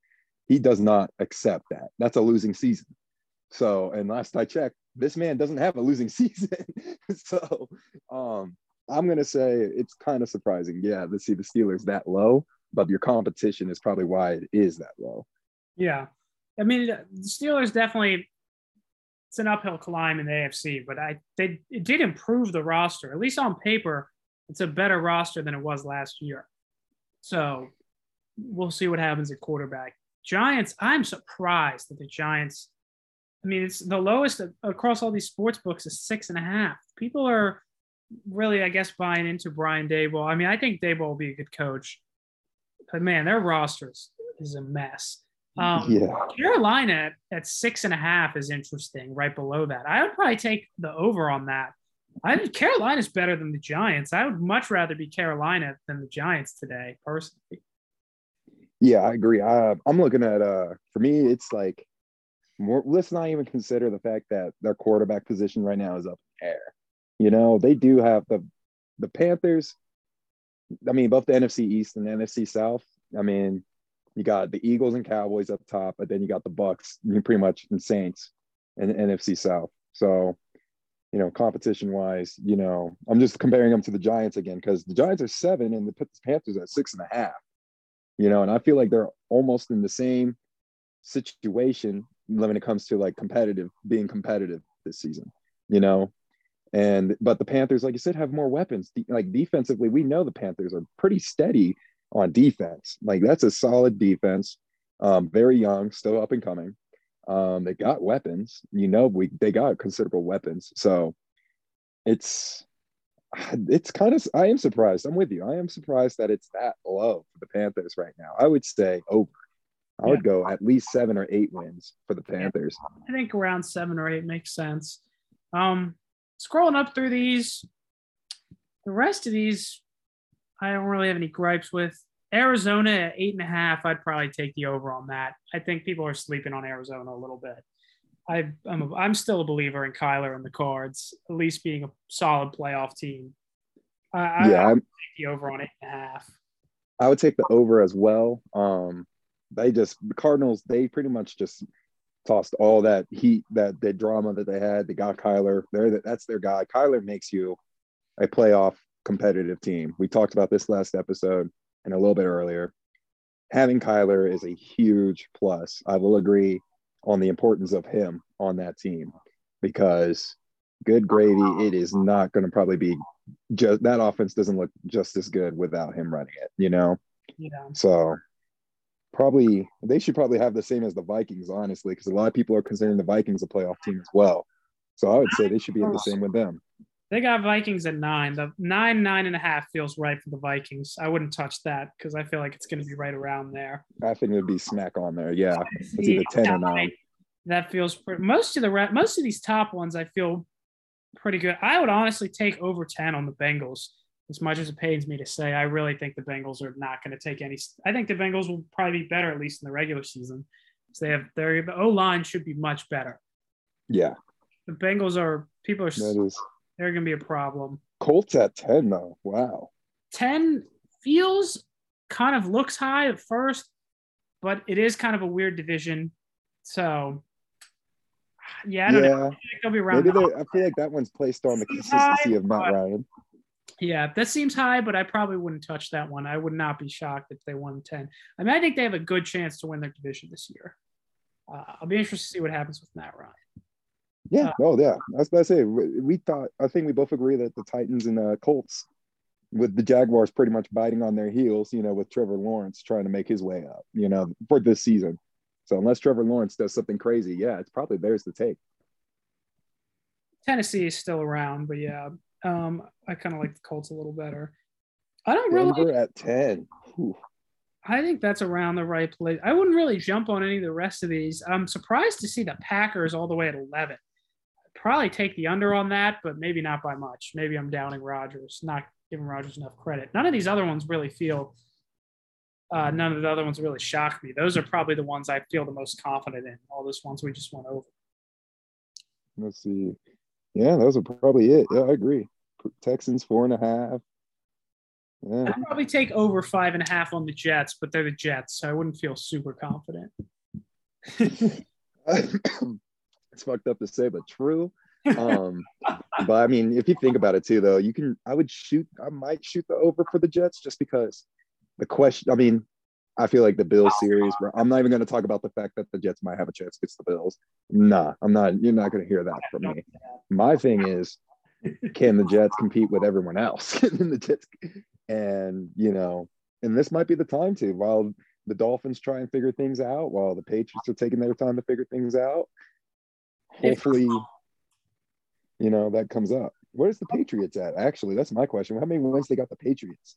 He does not accept that. That's a losing season. So, and last I checked, this man doesn't have a losing season. so, um, I'm gonna say it's kind of surprising, yeah, to see the Steelers that low, but your competition is probably why it is that low. Yeah. I mean, the Steelers definitely it's an uphill climb in the AFC, but I they it did improve the roster. At least on paper, it's a better roster than it was last year. So we'll see what happens at quarterback. Giants, I'm surprised that the Giants. I mean, it's the lowest across all these sports books is six and a half. People are really, I guess, buying into Brian Daboll. I mean, I think Dable will be a good coach, but man, their rosters is is a mess. Um, yeah. Carolina at, at six and a half is interesting. Right below that, I would probably take the over on that. I think Carolina's better than the Giants. I would much rather be Carolina than the Giants today, personally. Yeah, I agree. I, I'm looking at uh for me, it's like more let's not even consider the fact that their quarterback position right now is up in air. You know, they do have the the Panthers. I mean, both the NFC East and the NFC South. I mean, you got the Eagles and Cowboys up top, but then you got the Bucks, pretty much and Saints and the NFC South. So, you know, competition wise, you know, I'm just comparing them to the Giants again because the Giants are seven and the Panthers are six and a half you know, and I feel like they're almost in the same situation when it comes to like competitive, being competitive this season, you know. And but the Panthers, like you said, have more weapons. De- like defensively, we know the Panthers are pretty steady on defense. Like that's a solid defense. Um, very young, still up and coming. Um, they got weapons. You know, we they got considerable weapons. So it's it's kind of I am surprised. I'm with you. I am surprised that it's that low for the Panthers right now. I would say over. I would go at least seven or eight wins for the Panthers. I think around seven or eight makes sense. Um, scrolling up through these, the rest of these, I don't really have any gripes with. Arizona at eight and a half, I'd probably take the over on that. I think people are sleeping on Arizona a little bit. I, I'm, a, I'm still a believer in Kyler and the Cards, at least being a solid playoff team. I, I, Yeah, I I'm, would take the over on eight and a half. I would take the over as well. Um, they just the Cardinals. They pretty much just tossed all that heat, that the drama that they had. They got Kyler. They're that's their guy. Kyler makes you a playoff competitive team. We talked about this last episode and a little bit earlier. Having Kyler is a huge plus. I will agree on the importance of him on that team because good gravy. It is not going to probably be just that offense doesn't look just as good without him running it. You know. Yeah. So probably they should probably have the same as the Vikings, honestly, because a lot of people are considering the Vikings a playoff team as well. So I would say they should be at the same with them. They got Vikings at nine. The nine, nine and a half feels right for the Vikings. I wouldn't touch that because I feel like it's going to be right around there. I think it would be smack on there. Yeah, it's either ten or nine. That feels pretty. Most of the re- most of these top ones, I feel pretty good. I would honestly take over ten on the Bengals. As much as it pains me to say, I really think the Bengals are not going to take any. I think the Bengals will probably be better at least in the regular season. So they have their the O line should be much better. Yeah, The Bengals are people are is they're going to be a problem. Colts at 10 though. Wow. 10 feels kind of looks high at first, but it is kind of a weird division. So, yeah, I don't know. I Yeah. think they'll be around. Maybe they, I feel like that one's placed on the consistency of Matt Ryan. Yeah, that seems high, but I probably wouldn't touch that one. I would not be shocked if they won 10. I mean, I think they have a good chance to win their division this year. Uh, I'll be interested to see what happens with Matt Ryan. Yeah. Uh, oh, yeah. I was about to say, we, thought, I think we both agree that the Titans and uh, Colts, with the Jaguars pretty much biting on their heels, you know, with Trevor Lawrence trying to make his way up, you know, for this season. So unless Trevor Lawrence does something crazy, yeah, it's probably theirs to take. Tennessee is still around, but yeah, um, I kind of like the Colts a little better. I don't really Denver at 10. Whew. I think that's around the right place. I wouldn't really jump on any of the rest of these. I'm surprised to see the Packers all the way at 11. I'd probably take the under on that, but maybe not by much. Maybe I'm downing Rodgers, not giving Rodgers enough credit. None of these other ones really feel. Uh, none of the other ones really shock me. Those are probably the ones I feel the most confident in. All those ones we just went over. Let's see. Yeah, those are probably it. Yeah, I agree. Texans four and a half. Yeah. I'd probably take over five and a half on the Jets, but they're the Jets, so I wouldn't feel super confident. it's fucked up to say, but true. Um, but I mean, if you think about it too, though, you can. I would shoot. I might shoot the over for the Jets just because the question. I mean, I feel like the Bills oh, series. Where I'm not even going to talk about the fact that the Jets might have a chance against the Bills. Nah, I'm not. You're not going to hear that from me. My thing is, can the Jets compete with everyone else in the Jets? And you know, and this might be the time to while the Dolphins try and figure things out, while the Patriots are taking their time to figure things out. Hopefully, you know that comes up. Where's the Patriots at? Actually, that's my question. How many wins they got the Patriots?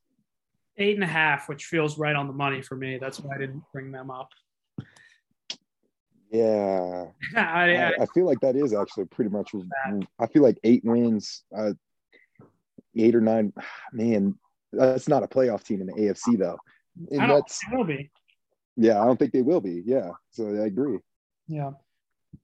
Eight and a half, which feels right on the money for me. That's why I didn't bring them up. Yeah, I, I, I, feel like that is actually pretty much. I feel like eight wins, uh, eight or nine. Man, that's not a playoff team in the AFC though. And I don't that's think will be. yeah, I don't think they will be. Yeah, so I agree. Yeah.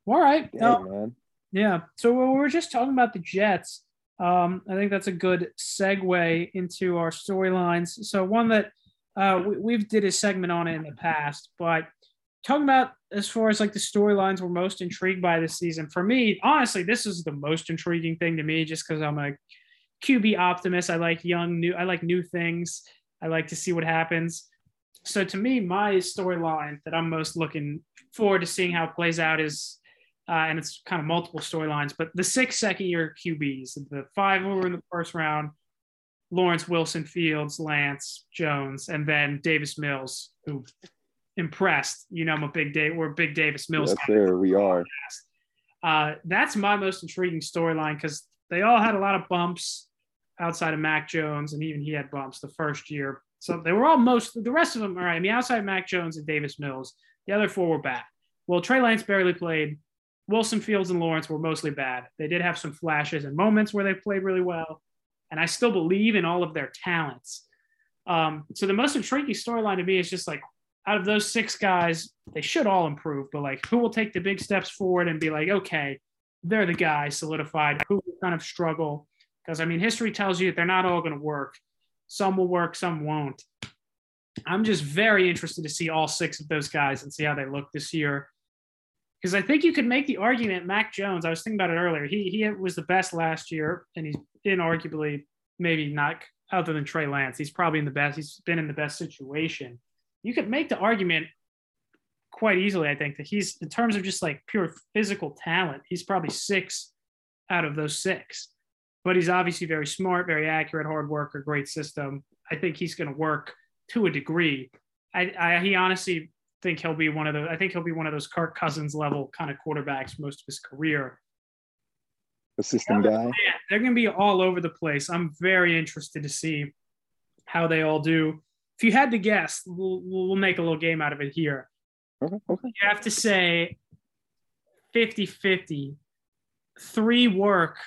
All right. Dang, man. Yeah. So we were just talking about the Jets. Um, I think that's a good segue into our storylines. So one that uh, we, we've did a segment on it in the past, but talking about as far as like the storylines we're most intrigued by this season. For me, honestly, this is the most intriguing thing to me, just because I'm a QB optimist. I like young, new. I like new things. I like to see what happens. So to me, my storyline that I'm most looking forward to seeing how it plays out is uh, and it's kind of multiple storylines, but the six second year QBs, the five who were in the first round, Lawrence Wilson, Fields, Lance, Jones, and then Davis Mills, who impressed. You know, I'm a big day, we're a big Davis Mills. Yes, sir. We are. Uh, that's my most intriguing storyline because they all had a lot of bumps outside of Mac Jones, and even he had bumps the first year. So they were all most the rest of them. All right, I mean, outside Mac Jones and Davis Mills, the other four were bad. Well, Trey Lance barely played. Wilson, Fields, and Lawrence were mostly bad. They did have some flashes and moments where they played really well, and I still believe in all of their talents. Um, so the most intriguing storyline to me is just like out of those six guys, they should all improve, but like who will take the big steps forward and be like, okay, they're the guys solidified, who will kind of struggle? Because I mean, history tells you that they're not all going to work. Some will work, some won't. I'm just very interested to see all six of those guys and see how they look this year. Because I think you could make the argument, Mac Jones, I was thinking about it earlier. He, he was the best last year, and he's inarguably maybe not other than Trey Lance. He's probably in the best, he's been in the best situation. You could make the argument quite easily, I think, that he's in terms of just like pure physical talent, he's probably six out of those six. But he's obviously very smart, very accurate, hard worker, great system. I think he's going to work to a degree. I, I he honestly think he'll be one of the. I think he'll be one of those Kirk Cousins level kind of quarterbacks most of his career. System guy. Yeah, they're going to be all over the place. I'm very interested to see how they all do. If you had to guess, we'll, we'll make a little game out of it here. Okay, okay. You have to say 50 50. Three work,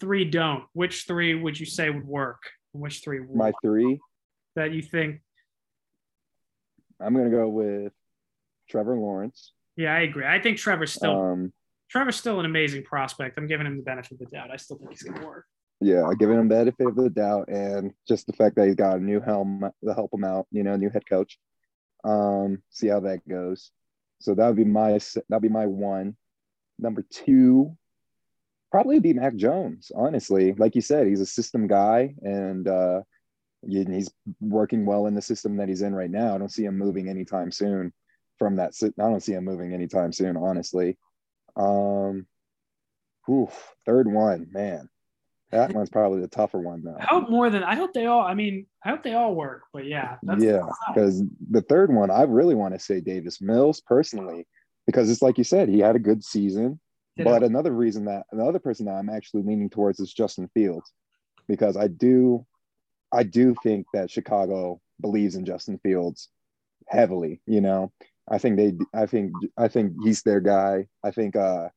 three don't. Which three would you say would work? Which three would My three. that you think? I'm gonna go with Trevor Lawrence. Yeah, I agree. I think Trevor's still Um, Trevor's still an amazing prospect. I'm giving him the benefit of the doubt. I still think he's going to work. Yeah, I'm giving him the benefit of the doubt, and just the fact that he's got a new helm to help him out. You know, new head coach. Um, see how that goes. So that would be my that'd be my one. Number two, probably be Mac Jones. Honestly, like you said, he's a system guy, and uh, he's working well in the system that he's in right now. I don't see him moving anytime soon from that. I don't see him moving anytime soon, honestly. Um, third one, man, that one's probably the tougher one though. I hope more than I hope they all. I mean, I hope they all work, but yeah, yeah, because the third one, I really want to say Davis Mills personally, because it's like you said, he had a good season. Did but it? another reason that another person that I'm actually leaning towards is Justin Fields, because I do, I do think that Chicago believes in Justin Fields heavily. You know, I think they. I think. I think he's their guy. I think. uh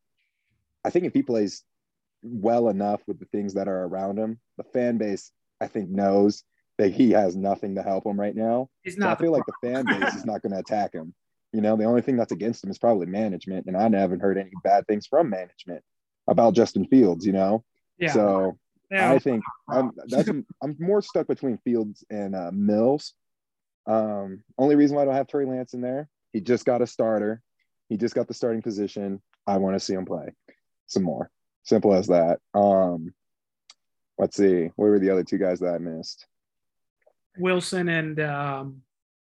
I think if he plays well enough with the things that are around him, the fan base I think knows that he has nothing to help him right now. He's not. So I feel like the fan base is not going to attack him. You know, the only thing that's against him is probably management, and I haven't heard any bad things from management about Justin Fields. You know, yeah. So yeah. I think I'm that's I'm more stuck between Fields and uh, Mills. Um, only reason why I don't have Trey Lance in there he just got a starter. He just got the starting position. I want to see him play some more. Simple as that. Um, let's see. What were the other two guys that I missed? Wilson and um,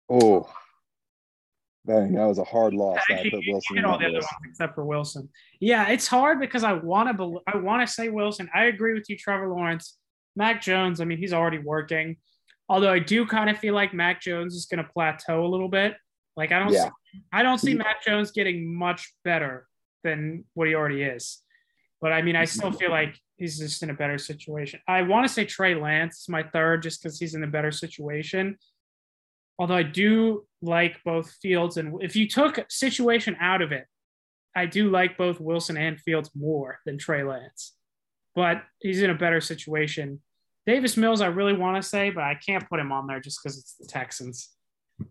oh, dang, that was a hard loss. I put Wilson all the other ones except for Wilson. Yeah, it's hard because I want to. Be- I want to say Wilson. I agree with you, Trevor Lawrence. Mac Jones. I mean, he's already working. Although I do kind of feel like Mac Jones is going to plateau a little bit. Like I don't yeah. see, I don't see mm-hmm. Matt Jones getting much better than what he already is. But I mean, I still mm-hmm. feel like he's just in a better situation. I want to say Trey Lance, is my third, just because he's in a better situation. Although I do like both Fields and if you took situation out of it, I do like both Wilson and Fields more than Trey Lance. But he's in a better situation. Davis Mills, I really want to say, but I can't put him on there just because it's the Texans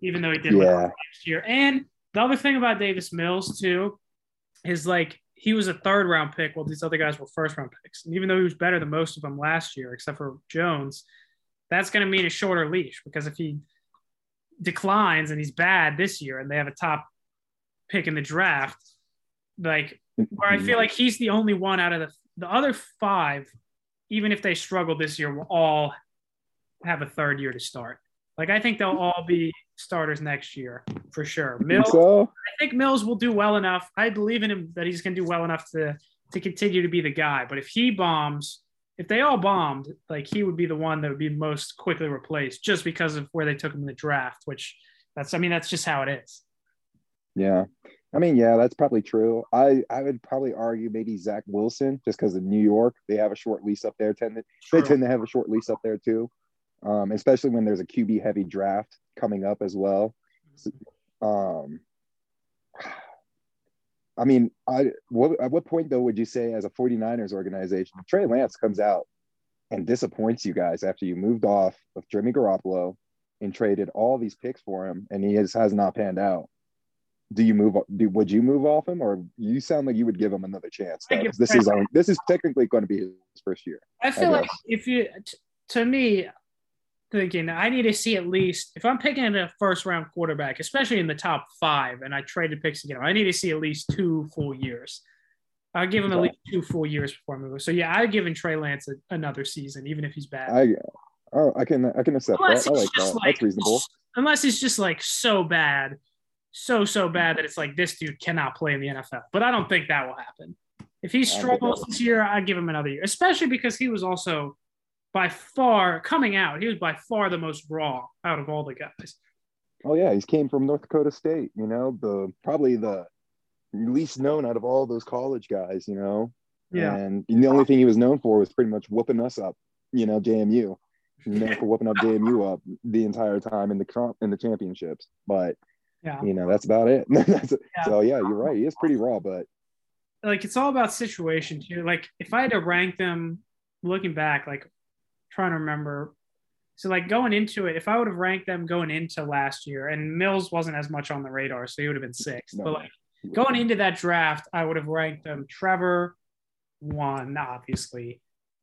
even though he did yeah. last year. And the other thing about Davis Mills too is like he was a third round pick while these other guys were first round picks. And even though he was better than most of them last year, except for Jones, that's going to mean a shorter leash because if he declines and he's bad this year and they have a top pick in the draft, like where I feel like he's the only one out of the the other five, even if they struggle this year, will all have a third year to start. Like I think they'll all be starters next year for sure. Mills, so? I think Mills will do well enough. I believe in him that he's going to do well enough to to continue to be the guy. But if he bombs, if they all bombed, like he would be the one that would be most quickly replaced, just because of where they took him in the draft. Which that's, I mean, that's just how it is. Yeah. I mean, yeah, that's probably true. I, I would probably argue maybe Zach Wilson, just because of New York, they have a short lease up there. Tend to, they tend to have a short lease up there too um, especially when there's a QB heavy draft coming up as well. Um, I mean, I what, at what point though would you say as a 49ers organization, Trey Lance comes out and disappoints you guys after you moved off of Jimmy Garoppolo and traded all these picks for him and he has, has not panned out? Do you move? Do, would you move off him, or you sound like you would give him another chance? This is this is technically going to be his first year. I feel I like if you, to me, thinking I need to see at least if I'm picking a first round quarterback, especially in the top five, and I traded picks again, I need to see at least two full years. I'll give him at least two full years before I move. So yeah, I've given Trey Lance a, another season, even if he's bad. I oh, I can I can accept unless that. I like that. Like, That's reasonable. Unless he's just like so bad, so so bad that it's like this dude cannot play in the NFL. But I don't think that will happen. If he struggles this year, I'd give him another year, especially because he was also by far coming out, he was by far the most raw out of all the guys. Oh yeah, he came from North Dakota State. You know, the probably the least known out of all those college guys. You know, yeah. And the only thing he was known for was pretty much whooping us up. You know, JMU. known for whooping up JMU up the entire time in the in the championships. But yeah, you know, that's about it. that's, yeah. So yeah, you're right. He is pretty raw, but like it's all about situation too. Like if I had to rank them, looking back, like trying to remember. So like going into it, if I would have ranked them going into last year, and Mills wasn't as much on the radar, so he would have been six. No. But like going into that draft, I would have ranked them Trevor one, obviously.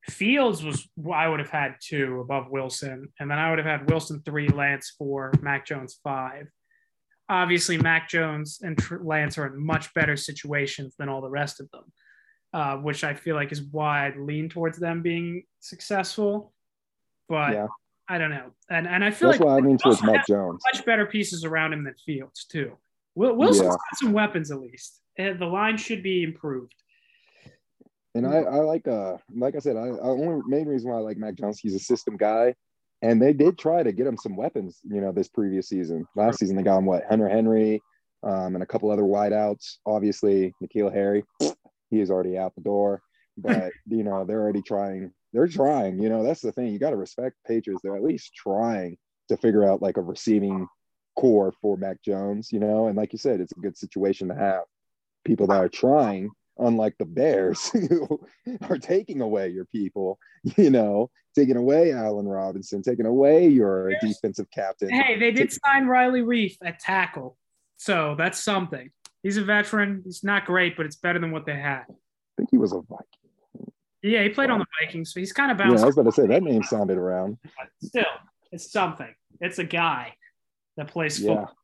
Fields was I would have had two above Wilson, and then I would have had Wilson three, Lance four, Mac Jones five. Obviously, Mac Jones and Lance are in much better situations than all the rest of them, uh, which I feel like is why I lean towards them being successful. But yeah. I don't know, and and I feel that's like why I lean towards Mac Jones. Much better pieces around him than Fields too. Wilson's yeah. got some weapons at least. And The line should be improved. And I, I like uh like I said, I, I only main reason why I like Mac Jones, he's a system guy. And they did try to get him some weapons, you know, this previous season. Last season they got him what Hunter Henry, um, and a couple other wideouts. Obviously, N'Keal Harry, he is already out the door. But you know, they're already trying, they're trying, you know, that's the thing. You gotta respect Patriots. They're at least trying to figure out like a receiving corps for Mac Jones, you know, and like you said, it's a good situation to have people that are trying unlike the Bears who are taking away your people, you know, taking away Allen Robinson, taking away your defensive captain. Hey, they did sign Riley Reiff at tackle. So that's something. He's a veteran. He's not great, but it's better than what they had. I think he was a Viking. Yeah, he played on the Vikings, so he's kind of bounced. Yeah, I was about to say that name sounded around. But still, it's something. It's a guy that plays football.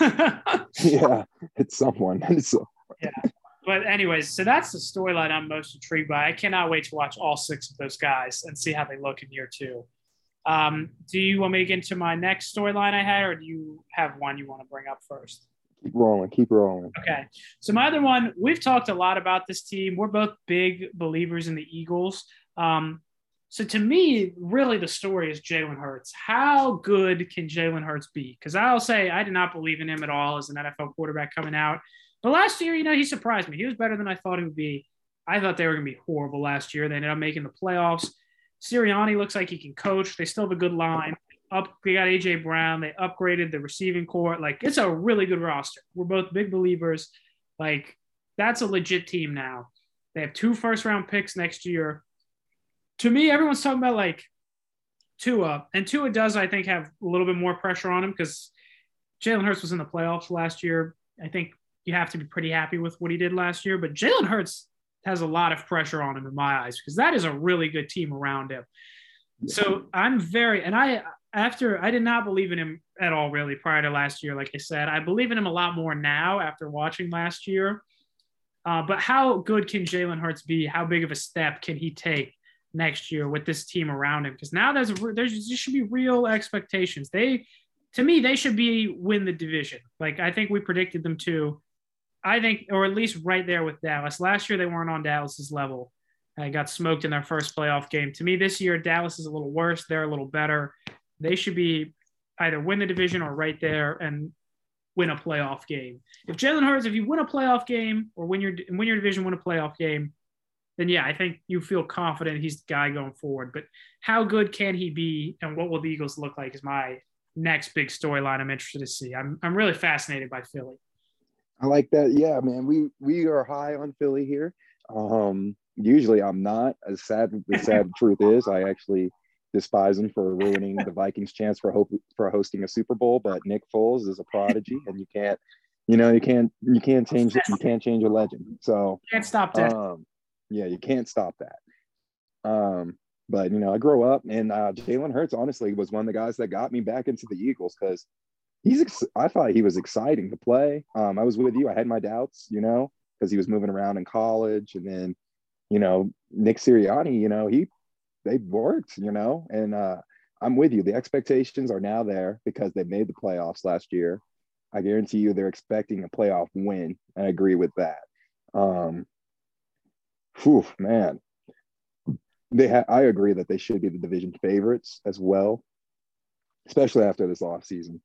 Yeah, yeah it's someone. It's a- yeah but anyways, so that's the storyline I'm most intrigued by. I cannot wait to watch all six of those guys and see how they look in year two. Um, do you want me to get into my next storyline I had, or do you have one you want to bring up first? Keep rolling, keep rolling. Okay. So my other one, we've talked a lot about this team. We're both big believers in the Eagles. Um, so to me, really the story is Jalen Hurts. How good can Jalen Hurts be? Because I'll say I did not believe in him at all as an NFL quarterback coming out. But last year, you know, he surprised me. He was better than I thought he would be. I thought they were going to be horrible last year. They ended up making the playoffs. Sirianni looks like he can coach. They still have a good line. Up, they got AJ Brown. They upgraded the receiving corps. Like it's a really good roster. We're both big believers. Like that's a legit team now. They have two first round picks next year. To me, everyone's talking about like Tua, and Tua does, I think, have a little bit more pressure on him because Jalen Hurts was in the playoffs last year. I think you have to be pretty happy with what he did last year. But Jalen Hurts has a lot of pressure on him in my eyes because that is a really good team around him. So I'm very, and I, after I did not believe in him at all really prior to last year. Like I said, I believe in him a lot more now after watching last year. Uh, but how good can Jalen Hurts be? How big of a step can he take next year with this team around him? Because now there's there's there should be real expectations. They, to me, they should be win the division. Like I think we predicted them to. I think, or at least right there with Dallas. Last year they weren't on Dallas's level. They got smoked in their first playoff game. To me, this year Dallas is a little worse. They're a little better. They should be either win the division or right there and win a playoff game. If Jalen Hurts, if you win a playoff game or win your win your division, win a playoff game, then yeah, I think you feel confident he's the guy going forward. But how good can he be, and what will the Eagles look like? Is my next big storyline I'm interested to see. I'm I'm really fascinated by Philly. I like that. Yeah, man. We we are high on Philly here. Um, usually I'm not. As sad the sad truth is, I actually despise them for ruining the Vikings' chance for hope for hosting a Super Bowl. But Nick Foles is a prodigy, and you can't, you know, you can't you can't change it. You can't change a legend. So can't stop that. Um, yeah, you can't stop that. Um, but you know, I grew up, and uh, Jalen Hurts honestly was one of the guys that got me back into the Eagles because he's ex- I thought he was exciting to play. Um, I was with you. I had my doubts, you know, because he was moving around in college, and then, you know, Nick Sirianni, you know, he they worked, you know, and uh, I'm with you. The expectations are now there because they made the playoffs last year. I guarantee you they're expecting a playoff win. I agree with that. Um, whew, man, they ha- I agree that they should be the division favorites as well, especially after this off season.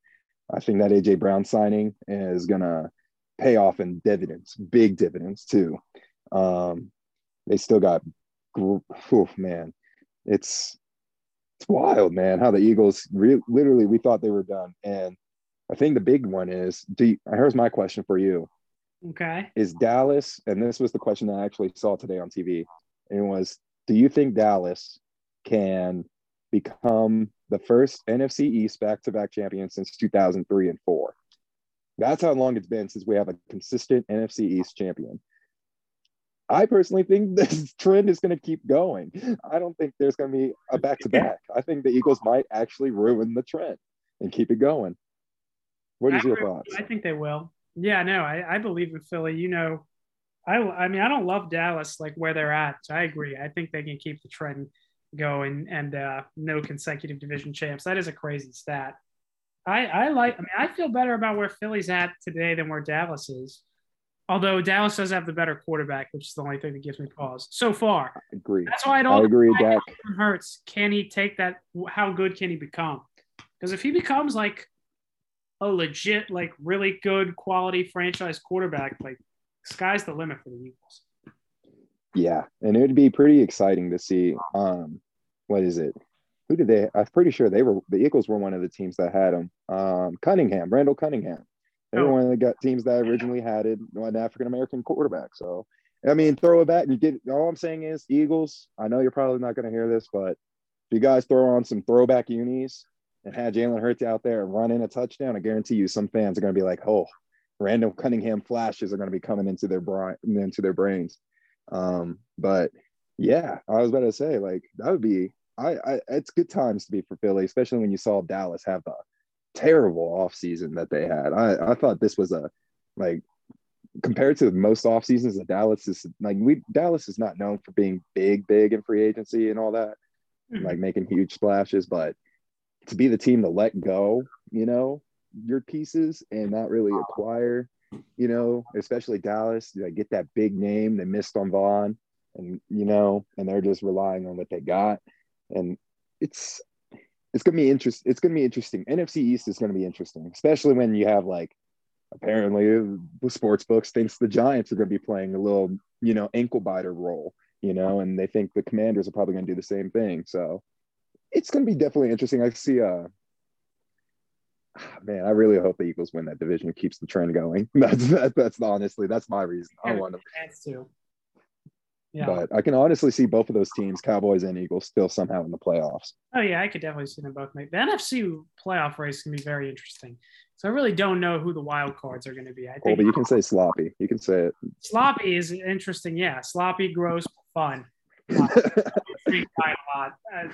I think that AJ Brown signing is gonna pay off in dividends, big dividends too. Um, they still got, oh man, it's it's wild, man. How the Eagles re- literally we thought they were done, and I think the big one is. Do you, here's my question for you. Okay. Is Dallas, and this was the question that I actually saw today on TV, and it was, do you think Dallas can become the first NFC East back-to-back champion since 2003 and four. That's how long it's been since we have a consistent NFC East champion. I personally think this trend is going to keep going. I don't think there's going to be a back to back. I think the Eagles might actually ruin the trend and keep it going. What is I your thoughts? I think they will. Yeah, no, I, I believe in Philly. You know, I I mean I don't love Dallas like where they're at. So I agree. I think they can keep the trend going and uh, no consecutive division champs. That is a crazy stat. I I like. I mean I feel better about where Philly's at today than where Dallas is. Although Dallas does have the better quarterback, which is the only thing that gives me pause so far. I agree. That's why I I don't agree, I Dak. Jalen Hurts. Can he take that? How good can he become? Because if he becomes like a legit, like really good quality franchise quarterback, like sky's the limit for the Eagles. Yeah, and it would be pretty exciting to see. Um, what is it? Who did they? I'm pretty sure they were the Eagles were one of the teams that had him. Um, Cunningham, Randall Cunningham. They were Oh. one of the gut teams that originally had it, an African American quarterback. So, I mean, throw it back. And you get all I'm saying is Eagles. I know you're probably not going to hear this, but if you guys throw on some throwback unis and had Jalen Hurts out there and run in a touchdown, I guarantee you some fans are going to be like, "Oh, Randall Cunningham flashes are going to be coming into their brain, into their brains." Um, but yeah, I was about to say like that would be. I, I it's good times to be for Philly, especially when you saw Dallas have the terrible offseason that they had. I, I thought this was a like compared to most off seasons that Dallas is like we Dallas is not known for being big, big in free agency and all that, Mhm. like making huge splashes, but to be the team to let go, you know, your pieces and not really acquire, you know, especially Dallas, like get that big name. They missed on Von and you know, and they're just relying on what they got. And it's it's gonna be interesting. It's gonna be interesting. NFC East is gonna be interesting, especially when you have like apparently the sports books thinks the Giants are gonna be playing a little, you know, ankle biter role, you know, and they think the Commanders are probably gonna do the same thing. So it's gonna be definitely interesting. I see uh man, I really hope the Eagles win that division and keeps the trend going. That's that, that's honestly that's my reason. I want them. Chance to. Yeah. But I can honestly see both of those teams, Cowboys and Eagles, still somehow in the playoffs. Oh yeah, I could definitely see them both make the NFC playoff race can be very interesting. So I really don't know who the wild cards are going to be. I Oh, think but you can say sloppy. You can say it. sloppy is interesting. Yeah, sloppy, gross, fun. Freak a lot. Uh,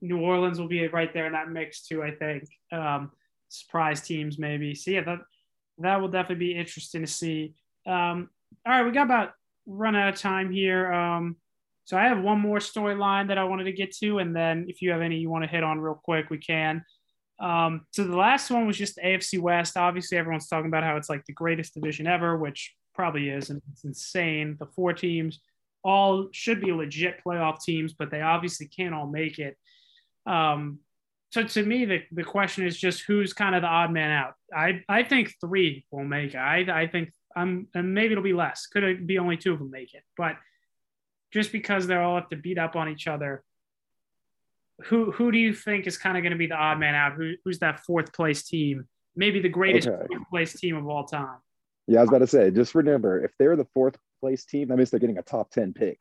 New Orleans will be right there in that mix too. I think um, surprise teams maybe. So yeah, that that will definitely be interesting to see. Um, all right, we got about run out of time here. Um, so I have one more storyline that I wanted to get to, and then if you have any you want to hit on real quick, we can. Um, so the last one was just AFC West. Obviously, everyone's talking about how it's like the greatest division ever, which probably is, and it's insane. The four teams all should be legit playoff teams, but they obviously can't all make it. Um, so to me, the, the question is just who's kind of the odd man out. I, I think three will make. I, I think I'm, and maybe it'll be less. Could it be only two of them make it? But just because they all have to beat up on each other, who who do you think is kind of going to be the odd man out? Who, who's that fourth place team? Maybe the greatest Okay. fourth place team of all time. Yeah, I was about to say, just remember, if they're the fourth place team, that means they're getting a top 10 pick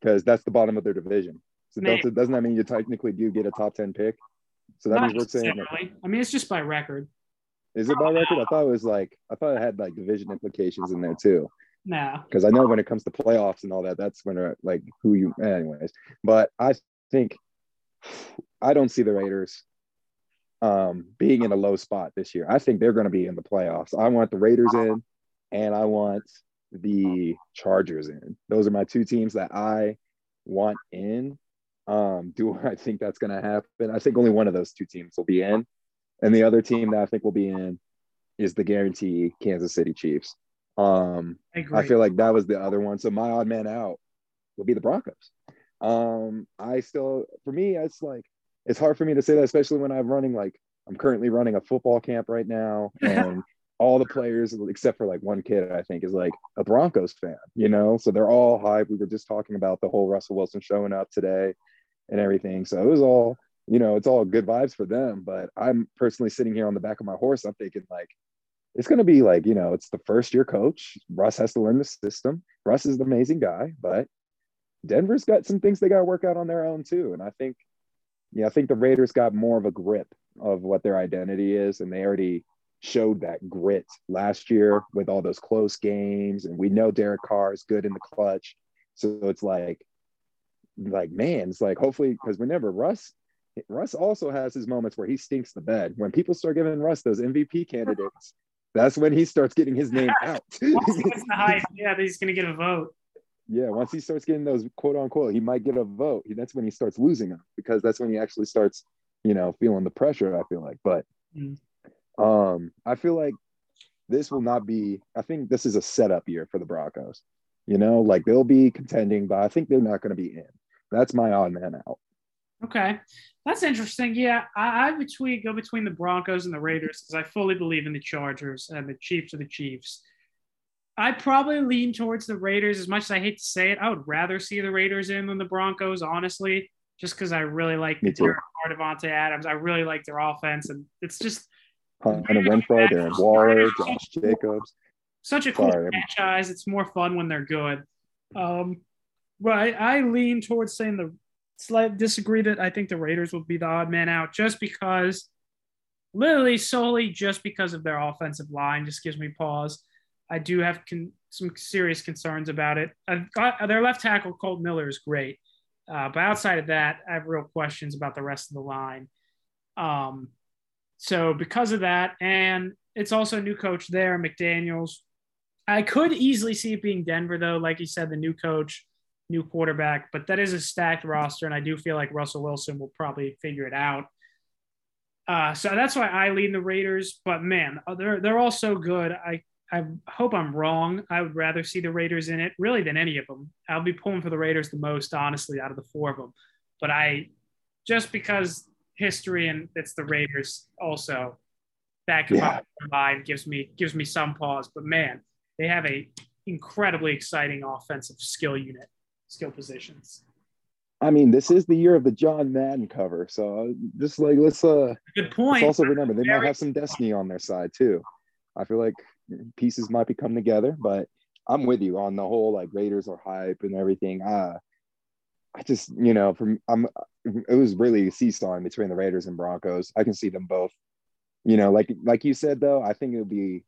because that's the bottom of their division. So Maybe. doesn't, doesn't that mean you technically do get a top 10 pick? So that Not means we're saying, that. I mean, it's just by record. Is it by record? I thought it was like, I thought it had like division implications in there too. No. Because I know when it comes to playoffs and all that, that's when, uh, like, who you, anyways. But I think, I don't see the Raiders um, being in a low spot this year. I think they're going to be in the playoffs. I want the Raiders in, and I want the Chargers in. Those are my two teams that I want in. Um, do I think that's going to happen? I think only one of those two teams will be in, and the other team that I think will be in is the guarantee Kansas City Chiefs. Um, I. I feel like that was the other one. So my odd man out will be the Broncos. Um, I still, for me, it's like it's hard for me to say that, especially when I'm running like I'm currently running a football camp right now, and all the players except for like one kid I think is like a Broncos fan, you know. So they're all hype. We were just talking about the whole Russell Wilson showing up today and everything. So it was all, you know, it's all good vibes for them. But I'm personally sitting here on the back of my horse. I'm thinking like it's going to be like, you know, it's the first year coach. Russ has to learn the system. Russ is an amazing guy, but Denver's got some things they got to work out on their own too. And I think, yeah, I think the Raiders got more of a grip of what their identity is, and they already showed that grit last year with all those close games, and we know Derek Carr is good in the clutch. So it's like, like man, it's like hopefully because whenever Russ, Russ also has his moments where he stinks the bed. When people start giving Russ those MVP candidates, that's when he starts getting his name out. yeah, he's gonna get a vote. Yeah, once he starts getting those quote unquote, he might get a vote. That's when he starts losing them because that's when he actually starts, you know, feeling the pressure. I feel like, but mm. um, I feel like this will not be. I think this is a setup year for the Broncos. You know, like they'll be contending, but I think they're not going to be in. That's my odd man out. Okay, that's interesting. Yeah, I, I between go between the Broncos and the Raiders because I fully believe in the Chargers and the Chiefs are the Chiefs. I probably lean towards the Raiders as much as I hate to say it. I would rather see the Raiders in than the Broncos, honestly, just because I really like the Derek Carr, Adams. I really like their offense, and it's just Hunter Renfrow, Darren Waller, Josh Jacobs. Such a cool Sorry. franchise. It's more fun when they're good. Um, but I, I lean towards saying the slight disagree that I think the Raiders will be the odd man out just because, literally solely just because of their offensive line, just gives me pause. I do have con- some serious concerns about it. Got, their left tackle, Kolton Miller, is great. Uh, but outside of that, I have real questions about the rest of the line. Um, so because of that, and it's also a new coach there, McDaniels. I could easily see it being Denver, though. Like you said, the new coach, new quarterback, but that is a stacked roster, and I do feel like Russell Wilson will probably figure it out. Uh, so that's why I lead the Raiders. But man, they're they're all so good. I I hope I'm wrong. I would rather see the Raiders in it really than any of them. I'll be pulling for the Raiders the most, honestly, out of the four of them. But I, just because history and it's the Raiders also, that combined yeah. gives me gives me some pause. But man, they have a incredibly exciting offensive skill unit, skill positions. I mean, this is the year of the John Madden cover, so just like let's uh, good point. Let's also remember they might have some destiny on their side too. I feel like pieces might be coming together, but I'm with you on the whole like Raiders are hype and everything. Uh, I just you know from I'm it was really seesawing between the Raiders and Broncos. I can see them both. You know, like like you said though, I think it would be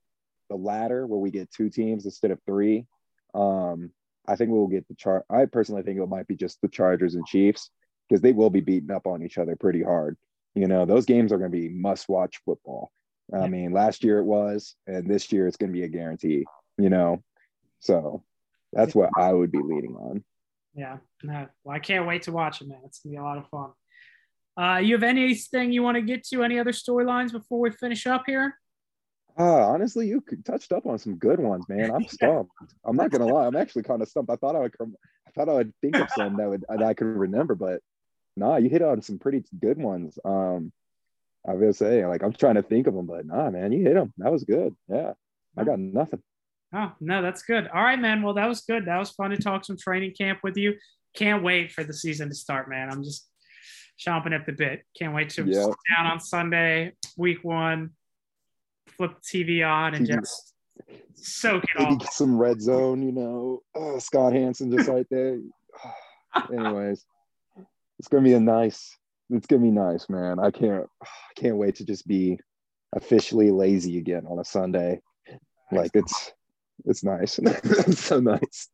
the latter where we get two teams instead of three. Um, I think we'll get the chart. I personally think it might be just the Chargers and Chiefs because they will be beating up on each other pretty hard. You know, those games are going to be must watch football. I mean, last year it was, and this year it's going to be a guarantee, you know? So that's what I would be leading on. Yeah. No, well, I can't wait to watch it, man. It's going to be a lot of fun. Uh, you have anything you want to get to? Any other storylines before we finish up here? Uh, honestly, you touched up on some good ones, man. I'm stumped. I'm not gonna lie. I'm actually kind of stumped. I thought I would come. I thought I would think of some that would that I could remember, but nah, you hit on some pretty good ones. Um, I will say, like, I'm trying to think of them, but nah, man, you hit them. That was good. Yeah, I got nothing. Oh no, that's good. All right, man. Well, that was good. That was fun to talk some training camp with you. Can't wait for the season to start, man. I'm just chomping at the bit. Can't wait to yep. sit down on Sunday, week one, flip the TV on, and TV. just soak it Maybe off. Some red zone, you know. Oh, Scott Hanson just right there. Anyways, it's gonna be a nice it's gonna be nice, man. I can't I can't wait to just be officially lazy again on a Sunday. Like it's it's nice. it's so nice.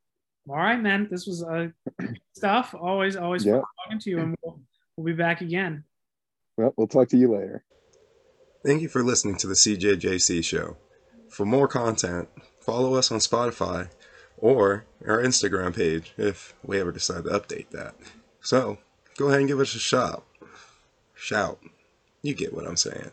All right, man. This was uh, stuff. Always, always yep. talking to you, and we'll, we'll be back again. Well, we'll talk to you later. Thank you for listening to the CJJC show. For more content, follow us on Spotify or our Instagram page if we ever decide to update that. So go ahead and give us a shout. shout. You get what I'm saying.